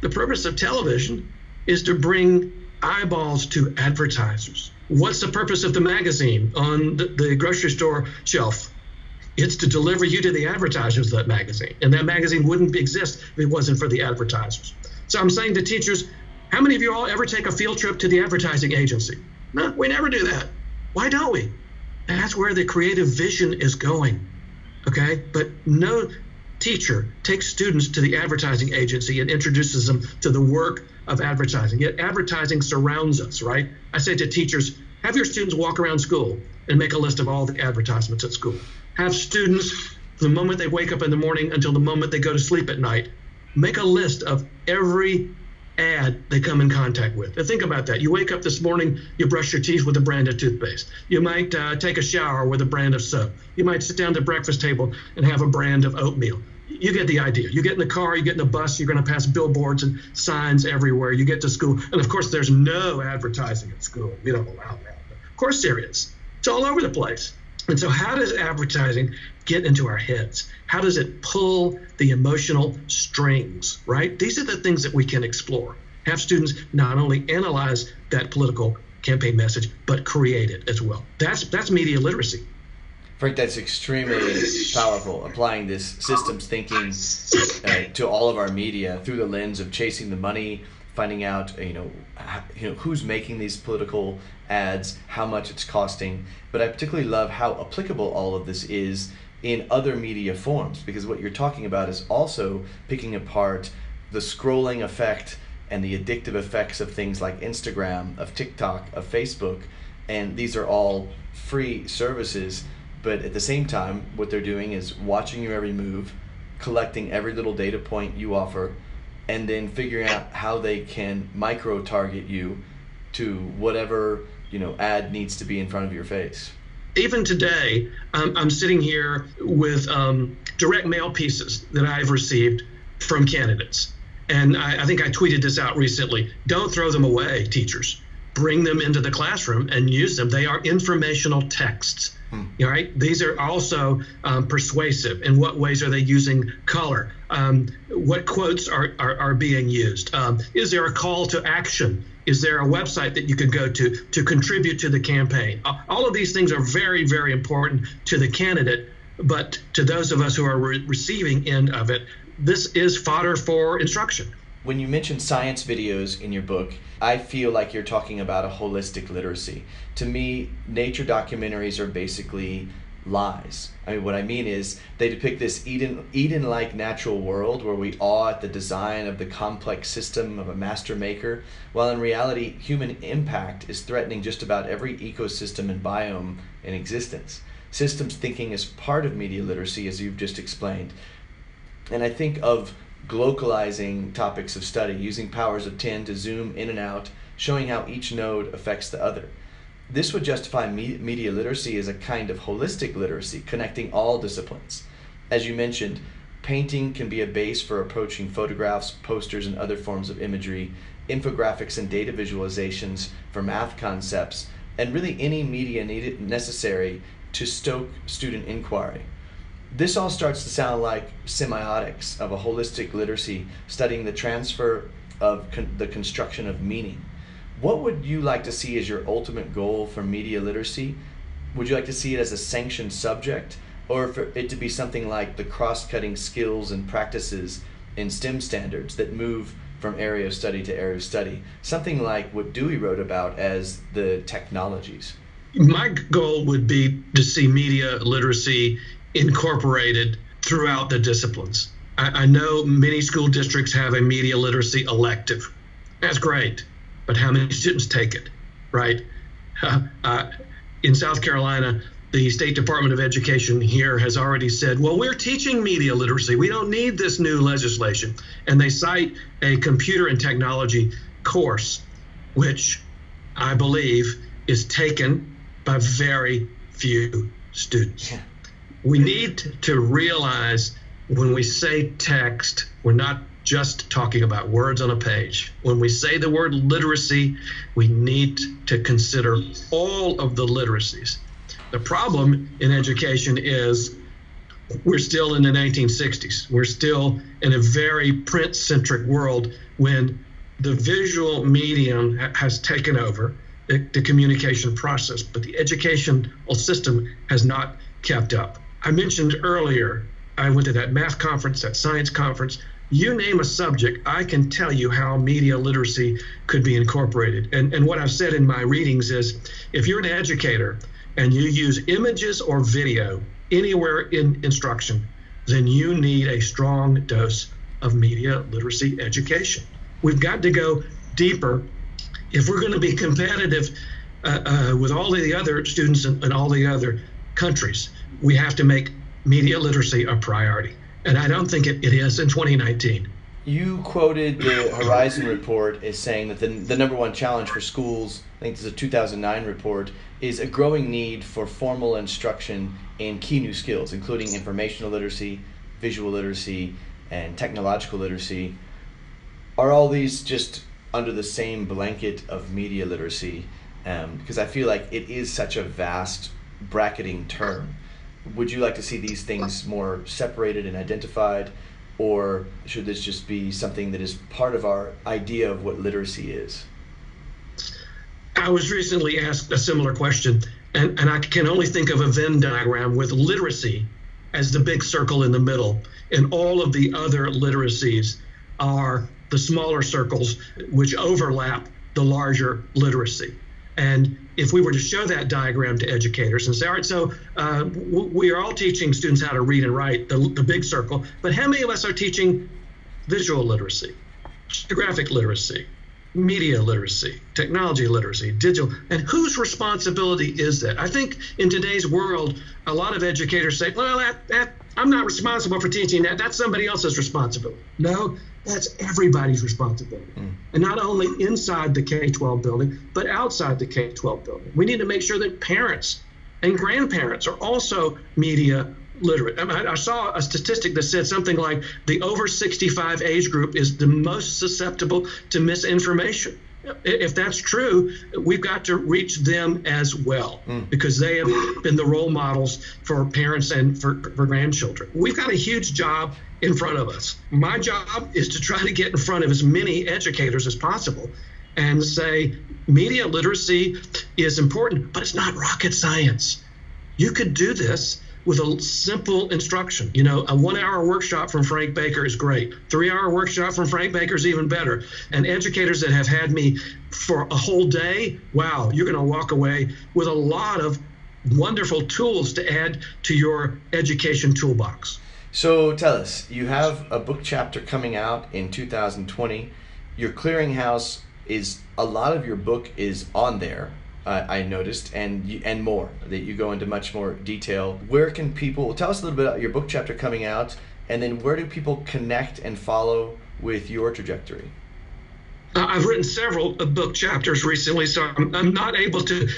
The purpose of television is to bring eyeballs to advertisers. What's the purpose of the magazine on the, the grocery store shelf? It's to deliver you to the advertisers of that magazine. And that magazine wouldn't exist if it wasn't for the advertisers. So I'm saying to teachers, how many of you all ever take a field trip to the advertising agency? No, we never do that. Why don't we? That's where the creative vision is going. Okay? But no teacher takes students to the advertising agency and introduces them to the work of advertising. Yet advertising surrounds us, right? I say to teachers, have your students walk around school and make a list of all the advertisements at school. Have students, the moment they wake up in the morning until the moment they go to sleep at night, make a list of every ad they come in contact with. And think about that. You wake up this morning, you brush your teeth with a brand of toothpaste. You might uh, take a shower with a brand of soap. You might sit down the breakfast table and have a brand of oatmeal you get the idea. You get in the car, you get in the bus, you're going to pass billboards and signs everywhere. You get to school, and of course, there's no advertising at school. We don't allow that. Of course, there is. It's all over the place. And so, how does advertising get into our heads? How does it pull the emotional strings, right? These are the things that we can explore. Have students not only analyze that political campaign message, but create it as well. That's that's media literacy. Frank, that's extremely powerful. Applying this systems thinking uh, to all of our media through the lens of chasing the money, finding out you know you know who's making these political ads, how much it's costing. But I particularly love how applicable all of this is in other media forms because what you're talking about is also picking apart the scrolling effect and the addictive effects of things like Instagram, of TikTok, of Facebook, and these are all free services but at the same time, what they're doing is watching your every move, collecting every little data point you offer, and then figuring out how they can micro target you to whatever you know ad needs to be in front of your face. Even today, um, I'm sitting here with um, direct mail pieces that I've received from candidates. And I, I think I tweeted this out recently. Don't throw them away, teachers. Bring them into the classroom and use them. They are informational texts. Hmm. All right. These are also um, persuasive. In what ways are they using color? Um, what quotes are, are, are being used? Um, is there a call to action? Is there a website that you can go to to contribute to the campaign? Uh, all of these things are very, very important to the candidate, but to those of us who are re- receiving end of it, this is fodder for instruction. When you mention science videos in your book, I feel like you're talking about a holistic literacy. To me, nature documentaries are basically lies. I mean, what I mean is they depict this Eden Eden-like natural world where we awe at the design of the complex system of a master maker, while in reality, human impact is threatening just about every ecosystem and biome in existence. Systems thinking is part of media literacy, as you've just explained. And I think of glocalizing topics of study, using powers of 10 to zoom in and out, showing how each node affects the other. This would justify me- media literacy as a kind of holistic literacy, connecting all disciplines. As you mentioned, painting can be a base for approaching photographs, posters, and other forms of imagery, infographics and data visualizations for math concepts, and really any media needed necessary to stoke student inquiry. This all starts to sound like semiotics of a holistic literacy, studying the transfer of con- the construction of meaning. What would you like to see as your ultimate goal for media literacy? Would you like to see it as a sanctioned subject, or for it to be something like the cross cutting skills and practices in STEM standards that move from area of study to area of study? Something like what Dewey wrote about as the technologies. My goal would be to see media literacy incorporated throughout the disciplines. I, I know many school districts have a media literacy elective. That's great, but how many students take it, right? Uh, (laughs) uh, in South Carolina, the State Department of Education here has already said, well, we're teaching media literacy. We don't need this new legislation. And they cite a computer and technology course, which I believe is taken by very few students. Yeah we need to realize when we say text, we're not just talking about words on a page. When we say the word literacy, we need to consider all of the literacies. The problem in education is we're still in the 1960s. We're still in a very print centric world when the visual medium has taken over the, the communication process, but the educational system has not kept up. I mentioned earlier, I went to that math conference, that science conference. You name a subject, I can tell you how media literacy could be incorporated. And, and what I've said in my readings is if you're an educator and you use images or video anywhere in instruction, then you need a strong dose of media literacy education. We've got to go deeper if we're going to be competitive uh, uh, with all the other students in, in all the other countries. We have to make media literacy a priority. And I don't think it, it is in 2019. You quoted the Horizon report as saying that the, the number one challenge for schools, I think this is a 2009 report, is a growing need for formal instruction in key new skills, including informational literacy, visual literacy, and technological literacy. Are all these just under the same blanket of media literacy? Um, because I feel like it is such a vast bracketing term. Would you like to see these things more separated and identified? Or should this just be something that is part of our idea of what literacy is? I was recently asked a similar question, and, and I can only think of a Venn diagram with literacy as the big circle in the middle, and all of the other literacies are the smaller circles which overlap the larger literacy. And if we were to show that diagram to educators and say, all right, so uh, we are all teaching students how to read and write, the, the big circle, but how many of us are teaching visual literacy, geographic literacy, media literacy, technology literacy, digital, and whose responsibility is that? I think in today's world, a lot of educators say, well, that, that, I'm not responsible for teaching that. That's somebody else's responsibility. No, that's everybody's responsibility. Mm. And not only inside the K 12 building, but outside the K 12 building. We need to make sure that parents and grandparents are also media literate. I, mean, I, saw a statistic that said something like the over 65 age group is the most susceptible to misinformation. If that's true, we've got to reach them as well mm. because they have been the role models for parents and for, for grandchildren. We've got a huge job in front of us. My job is to try to get in front of as many educators as possible and say media literacy is important, but it's not rocket science. You could do this with a simple instruction. You know, a one hour workshop from Frank Baker is great. Three hour workshop from Frank Baker is even better. And educators that have had me for a whole day, wow, you're going to walk away with a lot of wonderful tools to add to your education toolbox. So tell us, you have a book chapter coming out in 2020. Your clearinghouse is a lot of your book is on there. Uh, I noticed, and you, and more that you go into much more detail. Where can people tell us a little bit about your book chapter coming out, and then where do people connect and follow with your trajectory? Uh, I've written several uh, book chapters recently, so I'm, I'm, not able to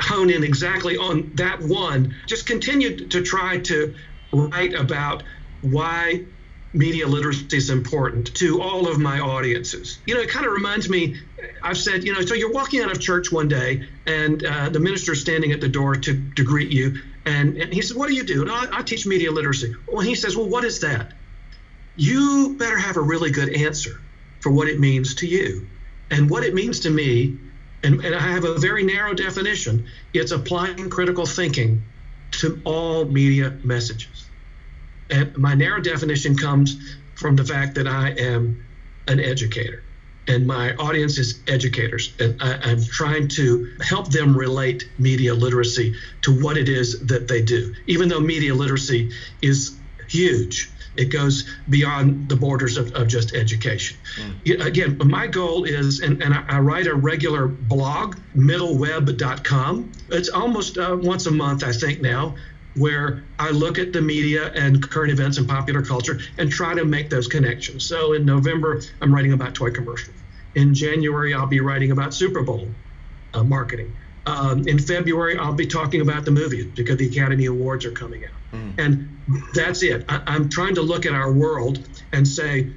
hone in exactly on that one. Just continue to try to write about why media literacy is important to all of my audiences. You know, it kind of reminds me, I've said, you know, so you're walking out of church one day and uh, the minister's standing at the door to, to greet you. And, and he said, What do you do? And I, I teach media literacy. Well, he says, Well, what is that? You better have a really good answer for what it means to you. And what it means to me, and, and I have a very narrow definition, it's applying critical thinking to all media messages. And my narrow definition comes from the fact that I am an educator. And my audience is educators. And I, am trying to help them relate media literacy to what it is that they do. Even though media literacy is huge it goes beyond the borders of, of just education. Mm. again my goal is and, and I, I, write a regular blog middleweb.com it's almost uh, once a month i think now where I look at the media and current events and popular culture and try to make those connections. So in November, I'm writing about toy commercials. In January, I'll be writing about Super Bowl uh, marketing. Um, in February, I'll be talking about the movies because the Academy Awards are coming out. Mm. And that's it. I, I'm trying to look at our world and say,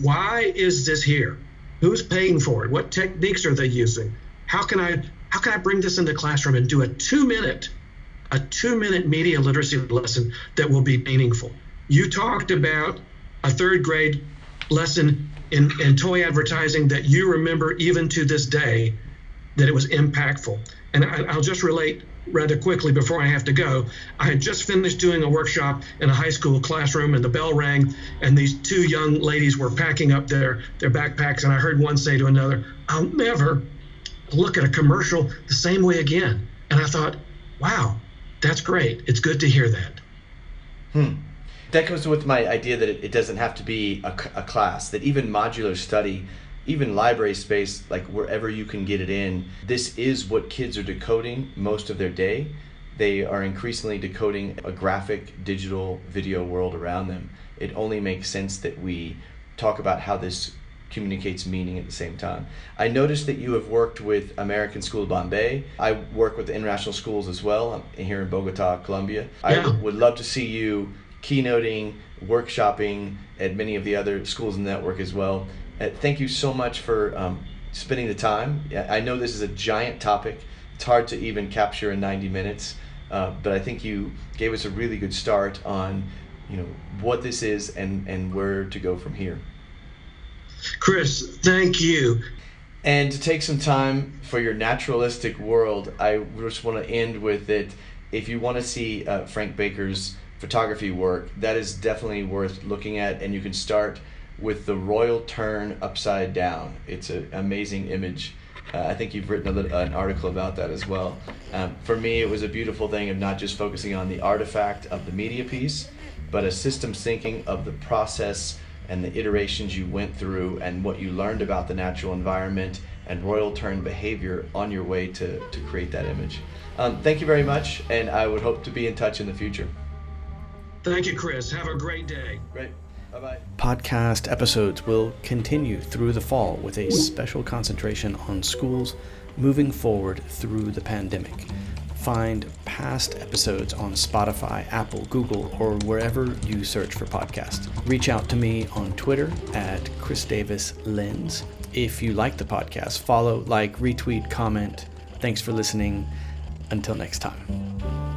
why is this here? Who's paying for it? What techniques are they using? How can I how can I bring this into the classroom and do a two minute a two minute media literacy lesson that will be meaningful. You talked about a third grade lesson in, in toy advertising that you remember even to this day that it was impactful? And I, I'll just relate rather quickly before I have to go. I had just finished doing a workshop in a high school classroom, and the bell rang, and these two young ladies were packing up their, their backpacks, and I heard one say to another, I'll never look at a commercial the same way again. And I thought, wow, that's great. It's good to hear that. Hmm. That goes with my idea that it, it doesn't have to be a, a class, that even modular study even library space, like wherever you can get it in, this is what kids are decoding most of their day. They are increasingly decoding a graphic, digital, video world around them. It only makes sense that we talk about how this communicates meaning at the same time. I noticed that you have worked with American School of Bombay. I work with international schools as well here in Bogota, Colombia. Yeah. I would love to see you keynoting, workshopping at many of the other schools in the network as well. Uh, thank you so much for um, spending the time. I know this is a giant topic. It's hard to even capture in 90 minutes, uh, but I think you gave us a really good start on, you know, what this is and and where to go from here. Chris, thank you. And to take some time for your naturalistic world, I just want to end with it. If you want to see uh, Frank Baker's photography work, that is definitely worth looking at, and you can start with the royal tern upside down. It's an amazing image. Uh, I think you've written a, an article about that as well. Um, for me, it was a beautiful thing of not just focusing on the artifact of the media piece, but a system thinking of the process and the iterations you went through and what you learned about the natural environment and royal tern behavior on your way to, to create that image. Um, thank you very much, and I would hope to be in touch in the future. Thank you, Chris. Have a great day. Great. Bye-bye. Podcast episodes will continue through the fall with a special concentration on schools moving forward through the pandemic. Find past episodes on Spotify, Apple, Google, or wherever you search for podcasts. Reach out to me on Twitter at Chris Davis Lens. If you like the podcast, follow, like, retweet, comment. Thanks for listening. Until next time.